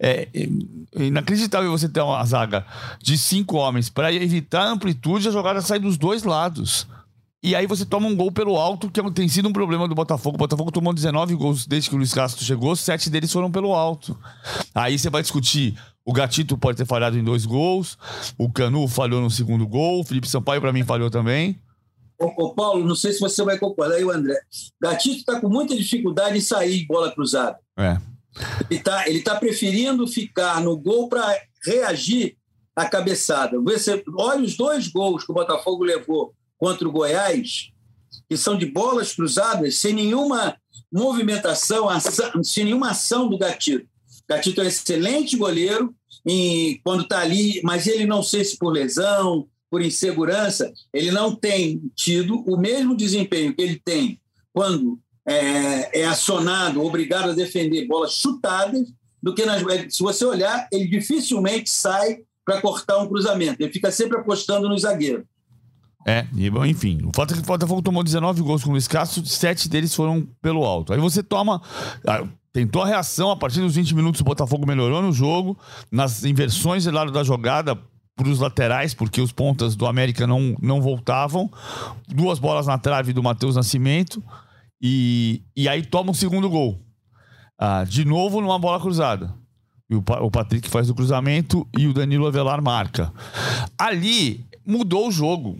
É, é inacreditável você ter uma zaga de cinco homens para evitar a amplitude, a jogada sai dos dois lados. E aí você toma um gol pelo alto, que é tem sido um problema do Botafogo. O Botafogo tomou 19 gols desde que o Luiz Castro chegou, sete deles foram pelo alto. Aí você vai discutir o Gatito pode ter falhado em dois gols. O Canu falhou no segundo gol. O Felipe Sampaio, para mim, falhou também. Ô, ô, Paulo, não sei se você vai concordar aí, o André. Gatito está com muita dificuldade em sair de bola cruzada. É. Ele está ele tá preferindo ficar no gol para reagir à cabeçada. Você olha os dois gols que o Botafogo levou contra o Goiás, que são de bolas cruzadas, sem nenhuma movimentação, ação, sem nenhuma ação do Gatito. Gatito é um excelente goleiro e quando está ali, mas ele não sei se por lesão, por insegurança, ele não tem tido o mesmo desempenho que ele tem quando é, é acionado, obrigado a defender bolas chutadas, do que nas, se você olhar, ele dificilmente sai para cortar um cruzamento. Ele fica sempre apostando no zagueiro. É, enfim. O fato é que o Botafogo tomou 19 gols com o Luiz Castro, sete deles foram pelo alto. Aí você toma. Tentou a reação, a partir dos 20 minutos o Botafogo melhorou no jogo, nas inversões do lado da jogada para os laterais, porque os pontas do América não, não voltavam. Duas bolas na trave do Matheus Nascimento. E, e aí toma o segundo gol. Ah, de novo numa bola cruzada. E o, o Patrick faz o cruzamento e o Danilo Avelar marca. Ali mudou o jogo.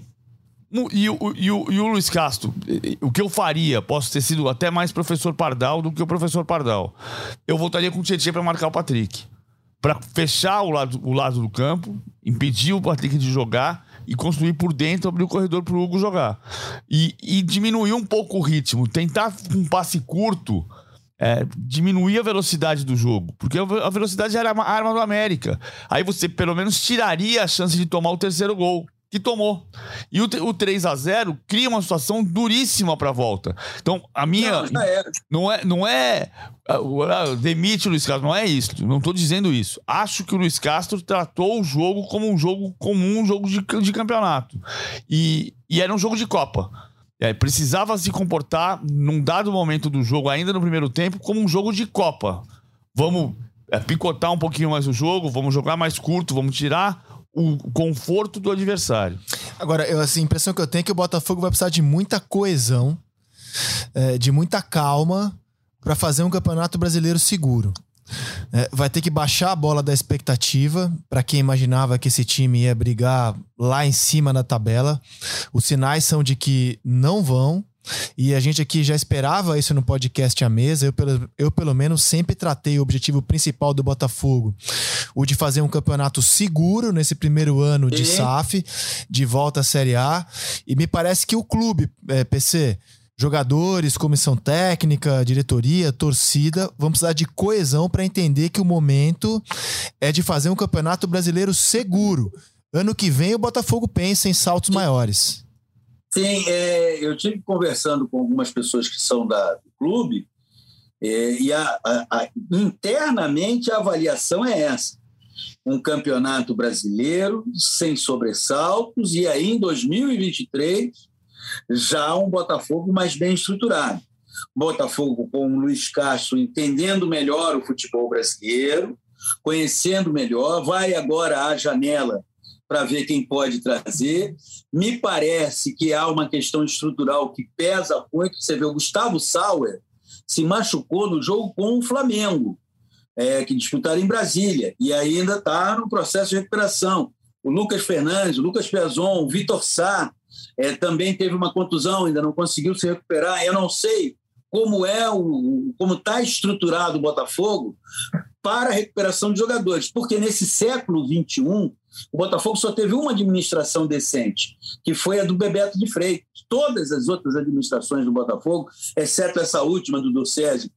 E o, e, o, e o Luiz Castro, o que eu faria? Posso ter sido até mais professor Pardal do que o professor Pardal. Eu voltaria com o Tietchan para marcar o Patrick. Para fechar o lado, o lado do campo, impedir o Patrick de jogar e construir por dentro, abrir o corredor para o Hugo jogar. E, e, diminuir um pouco o ritmo. Tentar um passe curto. É, diminuir a velocidade do jogo, porque a velocidade era a arma do América. Aí você pelo menos tiraria a chance de tomar o terceiro gol que tomou. E o, o 3 a 0 cria uma situação duríssima para a volta. Então, a minha. Não, é. não é. Não é uh, demite o Luiz Castro, não é isso. Não estou dizendo isso. Acho que o Luiz Castro tratou o jogo como um jogo comum, um jogo de, de campeonato. E, e era um jogo de Copa. É, precisava se comportar num dado momento do jogo, ainda no primeiro tempo, como um jogo de Copa. Vamos é, picotar um pouquinho mais o jogo, vamos jogar mais curto, vamos tirar o conforto do adversário. Agora, eu, assim, a impressão que eu tenho é que o Botafogo vai precisar de muita coesão, é, de muita calma para fazer um campeonato brasileiro seguro. É, vai ter que baixar a bola da expectativa para quem imaginava que esse time ia brigar lá em cima na tabela. Os sinais são de que não vão. E a gente aqui já esperava isso no podcast à mesa. Eu, pelo, eu, pelo menos, sempre tratei o objetivo principal do Botafogo, o de fazer um campeonato seguro nesse primeiro ano de SAF, de volta à Série A. E me parece que o clube, é, PC, jogadores, comissão técnica, diretoria, torcida, vão precisar de coesão para entender que o momento é de fazer um campeonato brasileiro seguro. Ano que vem o Botafogo pensa em saltos maiores. Sim, é, eu tive conversando com algumas pessoas que são da, do clube, é, e a, a, a, internamente a avaliação é essa. um campeonato brasileiro sem sobressaltos e aí em 2023 já um Botafogo mais bem estruturado. Botafogo com o Luiz Castro entendendo melhor o futebol brasileiro, conhecendo melhor, vai agora à janela para ver quem pode trazer. Me parece que há uma questão estrutural que pesa muito. Você vê, o Gustavo Sauer se machucou no jogo com o Flamengo, é, que disputaram em Brasília, e ainda está no processo de recuperação. O Lucas Fernandes, o Lucas Piazon, o Vitor Sá, é, também teve uma contusão, ainda não conseguiu se recuperar. Eu não sei como é o como está estruturado o Botafogo para a recuperação de jogadores, porque nesse século 21 o Botafogo só teve uma administração decente, que foi a do Bebeto de Freitas. Todas as outras administrações do Botafogo, exceto essa última do Docésio,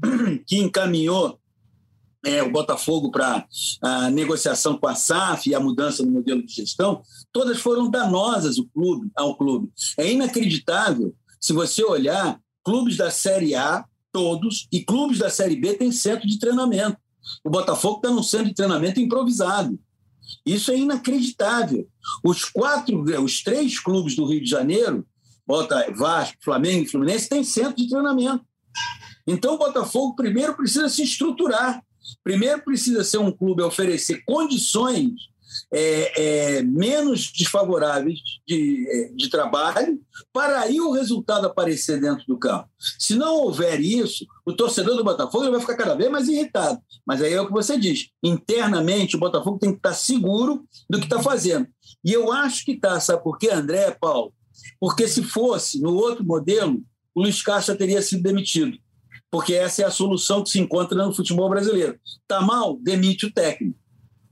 [CLEARS THROAT] que encaminhou é, o Botafogo para a negociação com a SAF e a mudança no modelo de gestão, todas foram danosas ao clube, ao clube. É inacreditável, se você olhar, clubes da Série A, todos, e clubes da Série B têm centro de treinamento. O Botafogo está num centro de treinamento improvisado. Isso é inacreditável. Os quatro, os três clubes do Rio de Janeiro, Bota, Vasco, Flamengo e Fluminense, têm centro de treinamento. Então o Botafogo primeiro precisa se estruturar. Primeiro precisa ser um clube oferecer condições é, é, menos desfavoráveis de, é, de trabalho, para aí o resultado aparecer dentro do campo. Se não houver isso, o torcedor do Botafogo vai ficar cada vez mais irritado. Mas aí é o que você diz: internamente, o Botafogo tem que estar seguro do que está fazendo. E eu acho que está, sabe por quê, André, Paulo? Porque se fosse no outro modelo, o Luiz Castro teria sido demitido. Porque essa é a solução que se encontra no futebol brasileiro. Está mal? Demite o técnico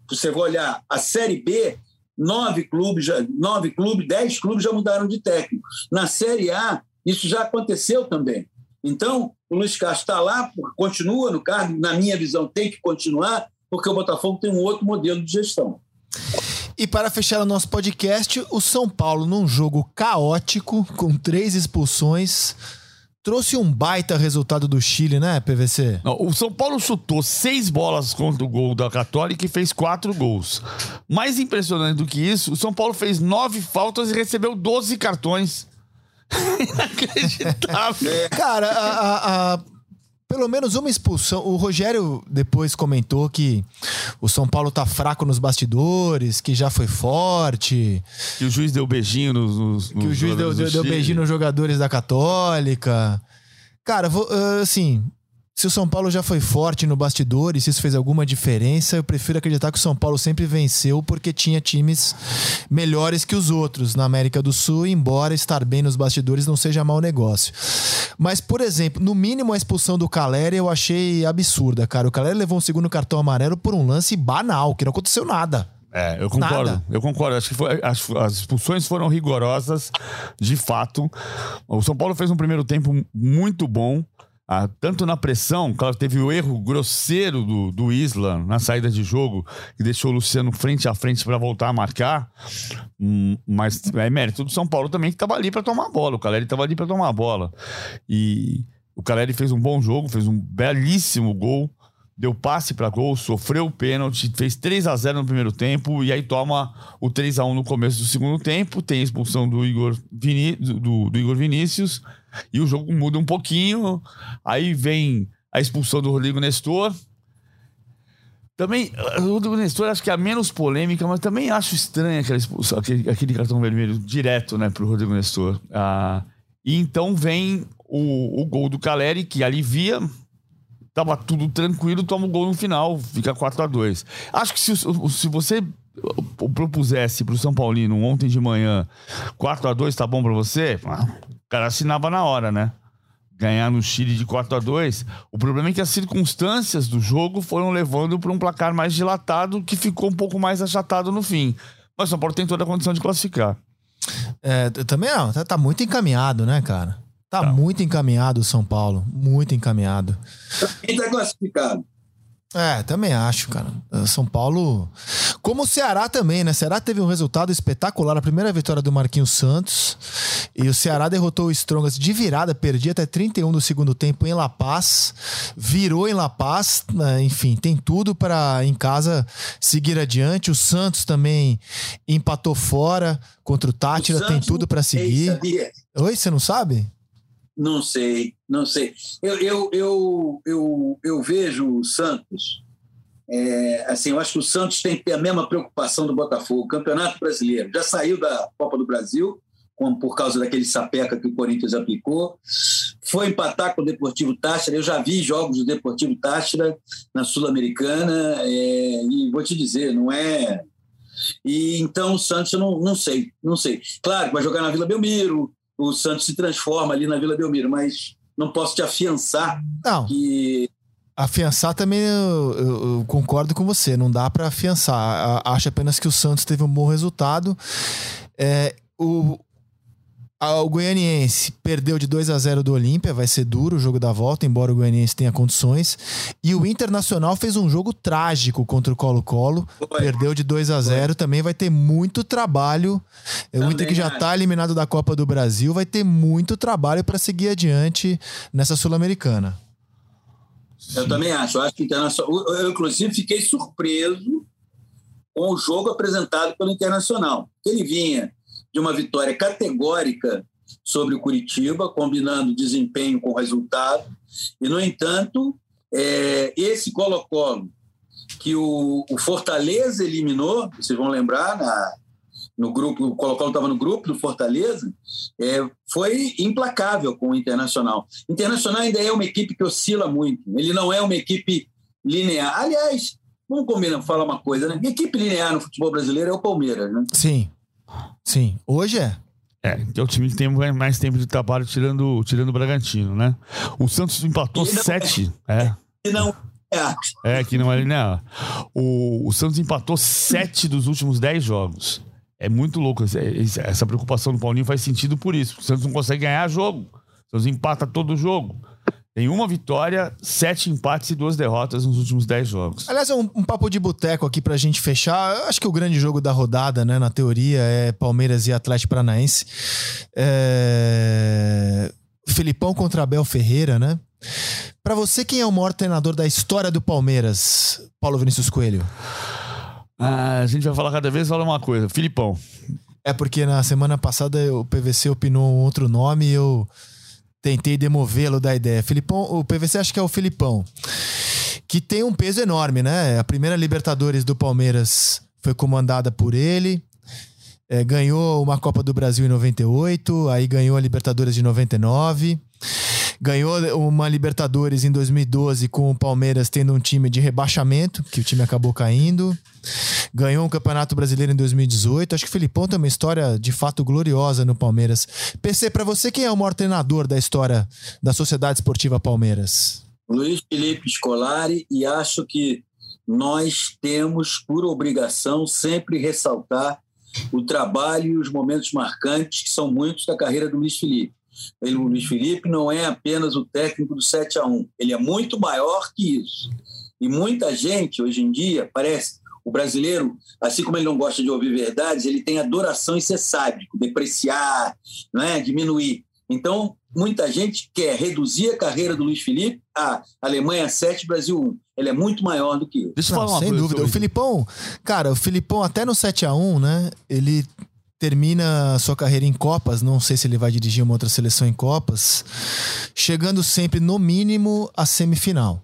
você vai olhar a Série B, nove clubes, já, nove clubes, dez clubes já mudaram de técnico. Na Série A, isso já aconteceu também. Então, o Luiz Castro está lá, continua no cargo, na minha visão, tem que continuar, porque o Botafogo tem um outro modelo de gestão. E para fechar o nosso podcast, o São Paulo, num jogo caótico, com três expulsões, Trouxe um baita resultado do Chile, né, PVC? Não, o São Paulo chutou seis bolas contra o gol da Católica e fez quatro gols. Mais impressionante do que isso, o São Paulo fez nove faltas e recebeu 12 cartões. [LAUGHS] Inacreditável. Cara, a, a, a, pelo menos uma expulsão. O Rogério depois comentou que o São Paulo tá fraco nos bastidores, que já foi forte. Que o juiz deu beijinho nos. nos que o juiz deu, deu, deu beijinho nos jogadores da Católica. Cara, vou, ah, assim, se o São Paulo já foi forte no bastidor e se isso fez alguma diferença, eu prefiro acreditar que o São Paulo sempre venceu porque tinha times melhores que os outros na América do Sul, embora estar bem nos bastidores não seja mau negócio. Mas, por exemplo, no mínimo a expulsão do Caleri eu achei absurda, cara. O Caleri levou um segundo cartão amarelo por um lance banal, que não aconteceu nada. É, eu concordo. Nada. Eu concordo. Acho que foi, as, as, expulsões foram rigorosas, de fato. O São Paulo fez um primeiro tempo muito bom. Ah, tanto na pressão, claro, teve o erro grosseiro do, do Isla na saída de jogo, que deixou o Luciano frente a frente para voltar a marcar. Hum, mas é mérito do São Paulo também, que estava ali para tomar a bola. O Caleri estava ali para tomar a bola. E o Caleri fez um bom jogo, fez um belíssimo gol, deu passe para gol, sofreu o pênalti, fez 3 a 0 no primeiro tempo e aí toma o 3 a 1 no começo do segundo tempo. Tem a expulsão do Igor, Viní do, do Igor Vinícius e o jogo muda um pouquinho. Aí vem a expulsão do Rodrigo Nestor. Também, o Rodrigo Nestor acho que é a menos polêmica, mas também acho estranho aquela expulsão, aquele, aquele cartão vermelho direto né, para o Rodrigo Nestor. Ah, e então vem o, o gol do Caleri, que alivia. Tava tudo tranquilo, toma o gol no final, fica 4 a 2 Acho que se, se você propusesse para o São Paulino ontem de manhã 4 a 2 tá bom para você? Ah, cara assinava na hora, né? Ganhar no Chile de 4 a 2 O problema é que as circunstâncias do jogo foram levando para um placar mais dilatado que ficou um pouco mais achatado no fim. Mas o São Paulo tem toda a condição de classificar. É, também não, tá, tá, muito encaminhado, né, cara? Tá, tá. muito encaminhado o São Paulo. Muito encaminhado. Quem tá classificado? É, também acho, cara. São Paulo. Como o Ceará também, né? O Ceará teve um resultado espetacular. A primeira vitória do Marquinhos Santos. E o Ceará derrotou o Strongas de virada, perdia até 31 do segundo tempo em La Paz. Virou em La Paz. Né? Enfim, tem tudo para em casa seguir adiante. O Santos também empatou fora contra o Tátira. O tem tudo para seguir. Oi, você não sabe? Não sei, não sei. Eu, eu, eu, eu, eu vejo o Santos. É, assim, eu acho que o Santos tem que ter a mesma preocupação do Botafogo. Campeonato Brasileiro já saiu da Copa do Brasil, por causa daquele sapeca que o Corinthians aplicou. Foi empatar com o Deportivo Táchira. Eu já vi jogos do Deportivo Táchira na Sul-Americana é, e vou te dizer, não é. E então o Santos eu não, não sei, não sei. Claro vai jogar na Vila Belmiro, o Santos se transforma ali na Vila Belmiro, mas não posso te afiançar não. que Afiançar também eu, eu, eu, concordo com você, não dá para afiançar. Acho apenas que o Santos teve um bom resultado. É, o, o Goianiense perdeu de 2 a 0 do Olímpia, vai ser duro o jogo da volta, embora o Goianiense tenha condições. E o Internacional fez um jogo trágico contra o Colo-Colo, perdeu de 2 a 0 Foi. também vai ter muito trabalho. Também o Inter que já está eliminado da Copa do Brasil vai ter muito trabalho para seguir adiante nessa Sul-Americana. Eu também acho. Eu acho que Internacional. Eu, inclusive, fiquei surpreso com o jogo apresentado pelo Internacional. Ele vinha de uma vitória categórica sobre o Curitiba, combinando desempenho com resultado. E, no entanto, é, esse Colo-Colo, que o, o, Fortaleza eliminou, vocês vão lembrar, na, no grupo, o Colo-Colo estava no grupo do Fortaleza, é, foi implacável com o Internacional. O Internacional ainda é uma equipe que oscila muito, ele não é uma equipe linear. Aliás, vamos combinar, falar uma coisa, né? Equipe linear no futebol brasileiro é o Palmeiras, né? Sim. Sim, hoje é. É, que é o time que tem mais tempo de trabalho tirando, tirando o Bragantino, né? O Santos empatou sete. É. E não é. É, que não é linear. O, o Santos empatou sete dos últimos dez jogos. É muito louco. Essa preocupação do Paulinho faz sentido por isso. O Santos não consegue ganhar jogo. O Santos empata todo o jogo. Tem uma vitória, sete empates e duas derrotas nos últimos dez jogos. Aliás, um, um papo de boteco aqui pra gente fechar. Eu acho que o grande jogo da rodada, né, na teoria, é Palmeiras e Atlético Paranaense. É... Filipão contra Abel Ferreira, né? Para você, quem é o maior treinador da história do Palmeiras, Paulo Vinícius Coelho? Ah, a gente vai falar cada vez falar uma coisa. Filipão. É porque na semana passada o PVC opinou um outro nome e eu tentei demovê-lo da ideia. Filipão, o PVC acho que é o Filipão, que tem um peso enorme, né? A primeira Libertadores do Palmeiras foi comandada por ele. É, ganhou uma Copa do Brasil em 98, aí ganhou a Libertadores de 99. Ganhou uma Libertadores em 2012 com o Palmeiras tendo um time de rebaixamento, que o time acabou caindo. Ganhou um Campeonato Brasileiro em 2018. Acho que o Filipão tem uma história de fato gloriosa no Palmeiras. PC, para você, quem é o maior treinador da história da Sociedade Esportiva Palmeiras? Luiz Felipe Scolari, e acho que nós temos por obrigação sempre ressaltar o trabalho e os momentos marcantes, que são muitos da carreira do Luiz Felipe. Ele, o Luiz Felipe não é apenas o técnico do 7 a 1 ele é muito maior que isso. E muita gente, hoje em dia, parece, o brasileiro, assim como ele não gosta de ouvir verdades, ele tem adoração e ser sádico, depreciar, né, diminuir. Então, muita gente quer reduzir a carreira do Luiz Felipe a Alemanha 7, Brasil 1. Ele é muito maior do que isso. Deixa eu falar uma Sem dúvida. O Filipão, cara, o Filipão até no 7 a 1 né, ele termina sua carreira em Copas, não sei se ele vai dirigir uma outra seleção em Copas, chegando sempre no mínimo à semifinal.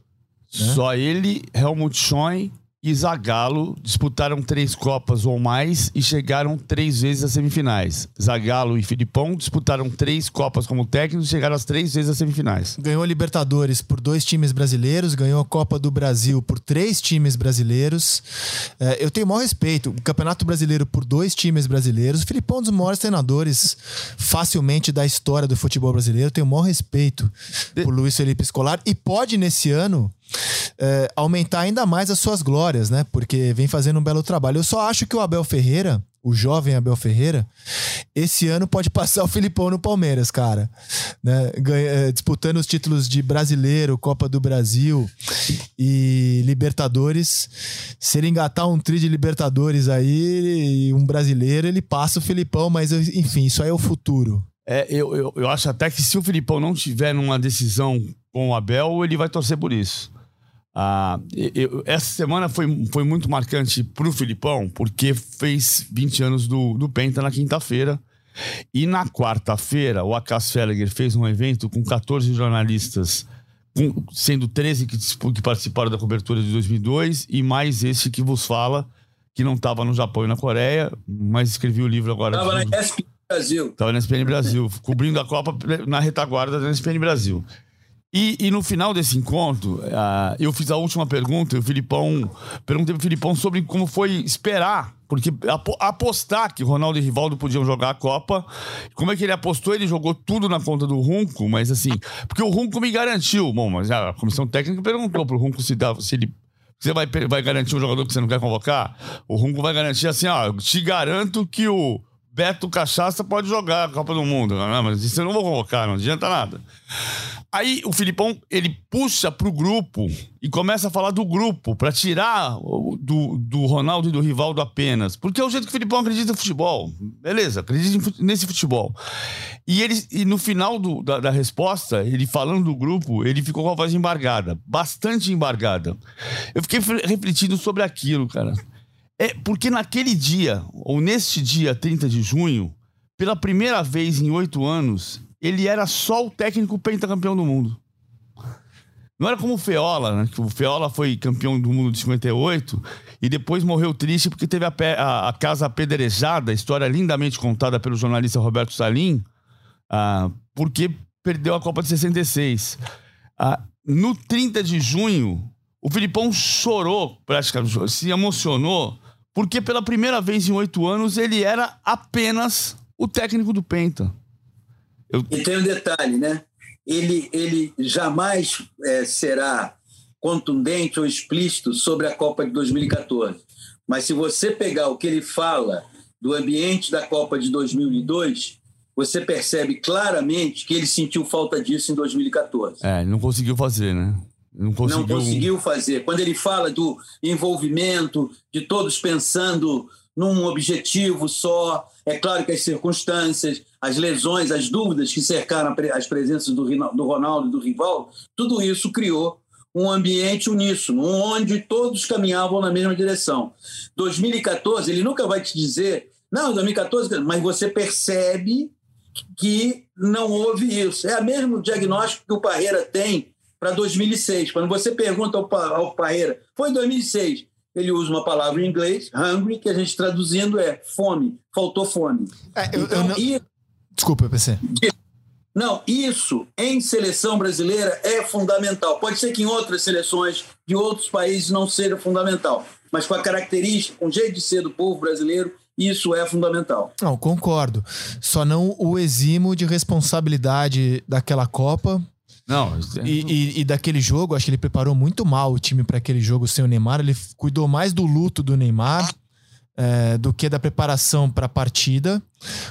Né? Só ele, Helmut Schoen e Zagallo disputaram três Copas ou mais e chegaram três vezes às semifinais. Zagallo e Filipão disputaram três Copas como técnicos e chegaram às três vezes às semifinais. Ganhou a Libertadores por dois times brasileiros, ganhou a Copa do Brasil por três times brasileiros. É, eu tenho o maior respeito. O Campeonato Brasileiro por dois times brasileiros. O Filipão é um dos maiores treinadores facilmente da história do futebol brasileiro. Eu tenho o maior respeito por Luiz Felipe Scolari e pode nesse ano é, aumentar ainda mais as suas glórias, né? Porque vem fazendo um belo trabalho. Eu só acho que o Abel Ferreira, o jovem Abel Ferreira, esse ano pode [LAUGHS] passar o Filipão no Palmeiras, cara. Né? Ganha, eh, disputando os títulos de brasileiro, Copa do Brasil e Libertadores. Se ele engatar um tri de Libertadores aí e um brasileiro, ele passa o Filipão, mas enfim, isso aí é o futuro. É, eu, eu, eu acho até que se o Filipão não tiver numa decisão com o Abel, ele vai torcer por isso. Ah, eu, essa semana foi, foi muito marcante pro Filipão, porque fez 20 anos do, do Penta na quinta-feira. E na quarta-feira, o Acas Felliger fez um evento com 14 jornalistas, com, sendo 13 que, que participaram da cobertura de 2002 e mais esse que vos fala, que não estava no Japão e na Coreia, mas escreveu o livro agora. Estava na ESPN Brasil. Estava na ESPN Brasil, cobrindo a Copa na retaguarda da ESPN Brasil. E, e, no final desse encontro, uh, eu fiz a última pergunta, e o Filipão perguntei pro Filipão sobre como foi esperar, porque apostar que Ronaldo e Rivaldo podiam jogar a Copa. Como é que ele apostou? Ele jogou tudo na conta do Runco, mas assim, porque o Runco me garantiu. Bom, mas a comissão técnica perguntou pro Runco se, se ele você vai, vai garantir um jogador que você não quer convocar? O Runco vai garantir assim, ó, te garanto que o Beto Cachaça pode jogar a Copa do Mundo. Não, mas isso eu não vou convocar, não adianta nada. Aí o Filipão, ele puxa pro grupo e começa a falar do grupo, para tirar do, do Ronaldo e do Rivaldo apenas. Porque é o jeito que o Filipão acredita no futebol. Beleza, acredita nesse futebol. E, ele, e no final do, da, da resposta, ele falando do grupo, ele ficou com a voz embargada. Bastante embargada. Eu fiquei refletindo sobre aquilo, cara. É porque naquele dia, ou neste dia 30 de junho, pela primeira vez em oito anos, ele era só o técnico pentacampeão do mundo. Não era como o Feola, né? Que o Feola foi campeão do mundo de 58 e depois morreu triste porque teve a, a, a casa apedrejada, história lindamente contada pelo jornalista Roberto Salim, ah, porque perdeu a Copa de 66. Ah, no 30 de junho, o Filipão chorou, praticamente, se emocionou porque pela primeira vez em oito anos ele era apenas o técnico do Penta. Eu... E tem um detalhe, né? Ele, ele jamais é, será contundente ou explícito sobre a Copa de 2014. Mas se você pegar o que ele fala do ambiente da Copa de 2002, você percebe claramente que ele sentiu falta disso em 2014. É, não conseguiu fazer, né? Não conseguiu... não conseguiu fazer. Quando ele fala do envolvimento, de todos pensando num objetivo só, é claro que as circunstâncias, as lesões, as dúvidas que cercaram as presenças do, do Ronaldo e do Rivaldo, tudo isso criou um ambiente uníssono, onde todos caminhavam na mesma direção. 2014, ele nunca vai te dizer, não, 2014, mas você percebe que não houve isso. É o mesmo diagnóstico que o Parreira tem para 2006. Quando você pergunta ao, ao Parreira, foi em 2006, ele usa uma palavra em inglês, hungry, que a gente traduzindo é fome, faltou fome. É, eu, então, eu não... e... Desculpa, PC. Não, isso em seleção brasileira é fundamental. Pode ser que em outras seleções de outros países não seja fundamental, mas com a característica, com o jeito de ser do povo brasileiro, isso é fundamental. Não, concordo. Só não o eximo de responsabilidade daquela Copa, não, e, e, e, daquele jogo, acho que ele preparou muito mal o time para aquele jogo sem o Neymar. Ele cuidou mais do luto do Neymar é, do que da preparação para a partida,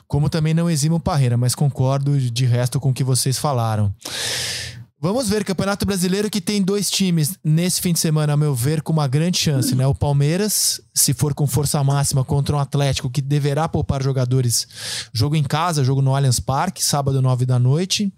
como também não exime o Parreira, mas concordo de resto com o que vocês falaram. Vamos ver, Campeonato Brasileiro que tem dois times nesse fim de semana, a meu ver, com uma grande chance, né? O Palmeiras, se for com força máxima contra um Atlético que deverá poupar jogadores, jogo em casa, jogo no Allianz Parque, sábado, nove da noite.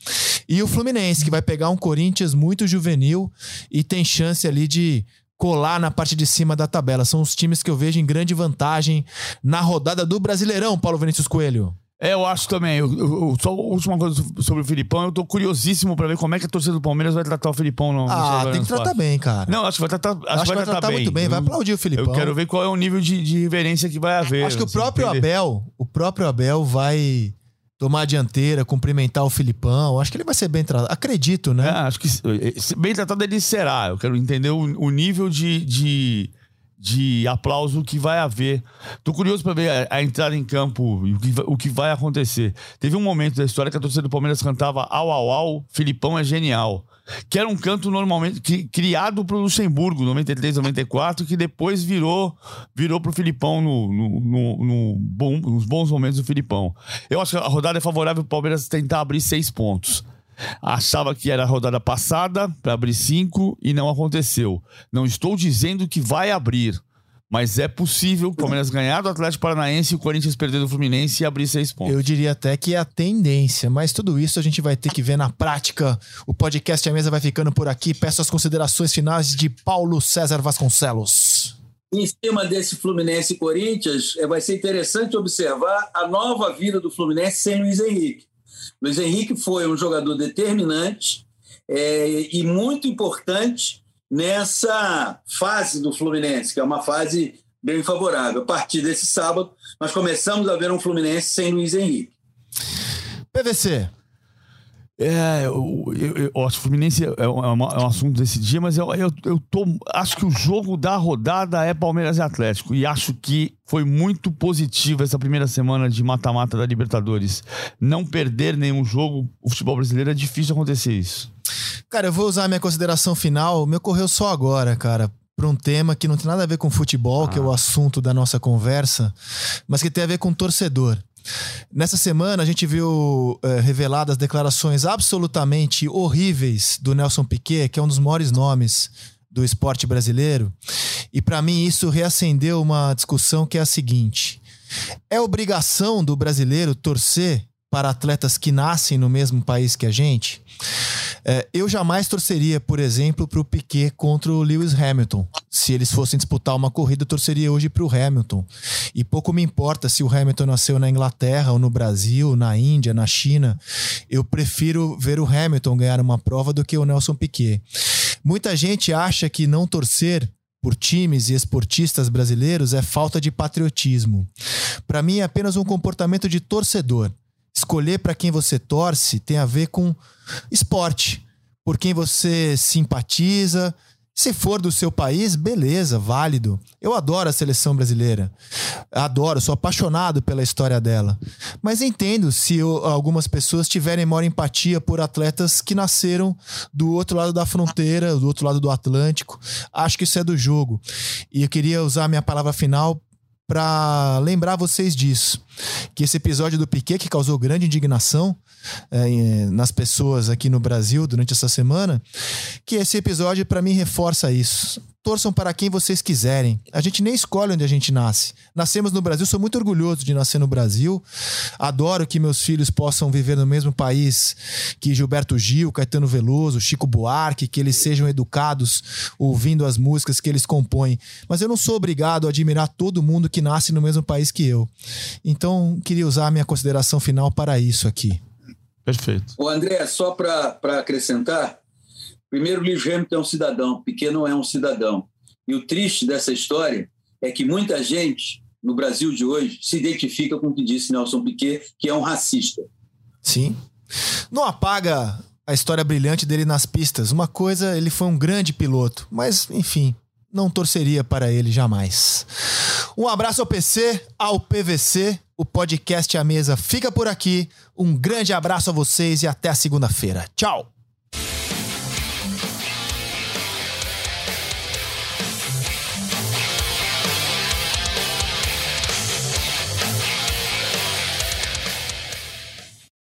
E o Fluminense, que vai pegar um Corinthians muito juvenil e tem chance ali de colar na parte de cima da tabela. São os times que eu vejo em grande vantagem na rodada do Brasileirão, Paulo Vinícius Coelho. É, eu acho também. Eu, eu, só a última coisa sobre o Filipão, eu tô curiosíssimo pra ver como é que a torcida do Palmeiras vai tratar o Filipão. No, ah, tem que tratar bem, cara. Não, acho que vai tratar, acho, acho que vai, tratar, tratar muito bem. Vai aplaudir o Filipão. Eu quero ver qual é o nível de, de reverência que vai haver. Acho que o próprio Abel, o próprio Abel vai tomar a dianteira, cumprimentar o Filipão. Acho que ele vai ser bem tratado. Acredito, né? É, acho que bem tratado ele será. Eu quero entender o, o nível de, de de aplauso que vai haver. Tô curioso para ver a, a, entrada em campo e o que, o que vai acontecer. Teve um momento da história que a torcida do Palmeiras cantava au au au, Filipão é genial. Que era um canto normalmente que, criado para o Luxemburgo, 93, 94, que depois virou virou para o Filipão no, no, no, no bom, nos bons momentos do Filipão. Eu acho que a rodada é favorável para o Palmeiras tentar abrir seis pontos. Achava que era a rodada passada para abrir cinco e não aconteceu. Não estou dizendo que vai abrir, mas é possível o Palmeiras ganhar do Atlético Paranaense e o Corinthians perder do Fluminense e abrir seis pontos. Eu diria até que é a tendência, mas tudo isso a gente vai ter que ver na prática. O podcast A Mesa vai ficando por aqui. Peço as considerações finais de Paulo César Vasconcelos. Em cima desse Fluminense e Corinthians, é, vai ser interessante observar a nova vida do Fluminense sem Luiz Henrique. Luiz Henrique foi um jogador determinante é, e muito importante nessa fase do Fluminense, que é uma fase bem favorável. A partir desse sábado, nós começamos a ver um Fluminense sem Luiz Henrique. PVC, é, eu, eu, eu, acho que o Fluminense é, é, uma, é, um assunto desse dia, mas eu, eu, eu tô, acho que o jogo da rodada é Palmeiras e Atlético. E acho que foi muito positivo essa primeira semana de mata-mata da Libertadores. Não perder nenhum jogo, o futebol brasileiro é difícil acontecer isso. Cara, eu vou usar a minha consideração final. Me ocorreu só agora, cara para um tema que não tem nada a ver com futebol, ah. que é o ah. assunto da nossa conversa, mas que tem a ver com torcedor. Nessa semana a gente viu é, reveladas declarações absolutamente horríveis do Nelson Piquet, que é um dos maiores nomes do esporte brasileiro. E para mim isso reacendeu uma discussão que é a seguinte: é obrigação do brasileiro torcer para atletas que nascem no mesmo país que a gente? É, eu jamais torceria, por exemplo, para o Piquet contra o Lewis Hamilton. Se eles fossem disputar uma corrida, eu torceria hoje para o Hamilton. E pouco me importa se o Hamilton nasceu na Inglaterra, ou no Brasil, na Índia, na China. Eu prefiro ver o Hamilton ganhar uma prova do que o Nelson Piquet. Muita gente acha que não torcer por times e esportistas brasileiros é falta de patriotismo. Para mim é apenas um comportamento de torcedor escolher para quem você torce tem a ver com esporte, por quem você simpatiza. Se for do seu país, beleza, válido. Eu adoro a seleção brasileira. Adoro, sou apaixonado pela história dela. Mas entendo se eu, algumas pessoas tiverem maior empatia por atletas que nasceram do outro lado da fronteira, do outro lado do Atlântico. Acho que isso é do jogo. E eu queria usar minha palavra final para lembrar vocês disso. Que esse episódio do Piquet, que causou grande indignação é, nas pessoas aqui no Brasil durante essa semana, que esse episódio para mim reforça isso torçam para quem vocês quiserem. A gente nem escolhe onde a gente nasce. Nascemos no Brasil, sou muito orgulhoso de nascer no Brasil. Adoro que meus filhos possam viver no mesmo país que Gilberto Gil, Caetano Veloso, Chico Buarque, que eles sejam educados ouvindo as músicas que eles compõem. Mas eu não sou obrigado a admirar todo mundo que nasce no mesmo país que eu. Então, queria usar a minha consideração final para isso aqui. Perfeito. O André, só para acrescentar, Primeiro, Lewis Hamilton é um cidadão, Piquet não é um cidadão. E o triste dessa história é que muita gente no Brasil de hoje se identifica com o que disse Nelson Piquet, que é um racista. Sim. Não apaga a história brilhante dele nas pistas. Uma coisa, ele foi um grande piloto, mas enfim, não torceria para ele jamais. Um abraço ao PC, ao PVC, o podcast A Mesa fica por aqui. Um grande abraço a vocês e até segunda-feira. Tchau!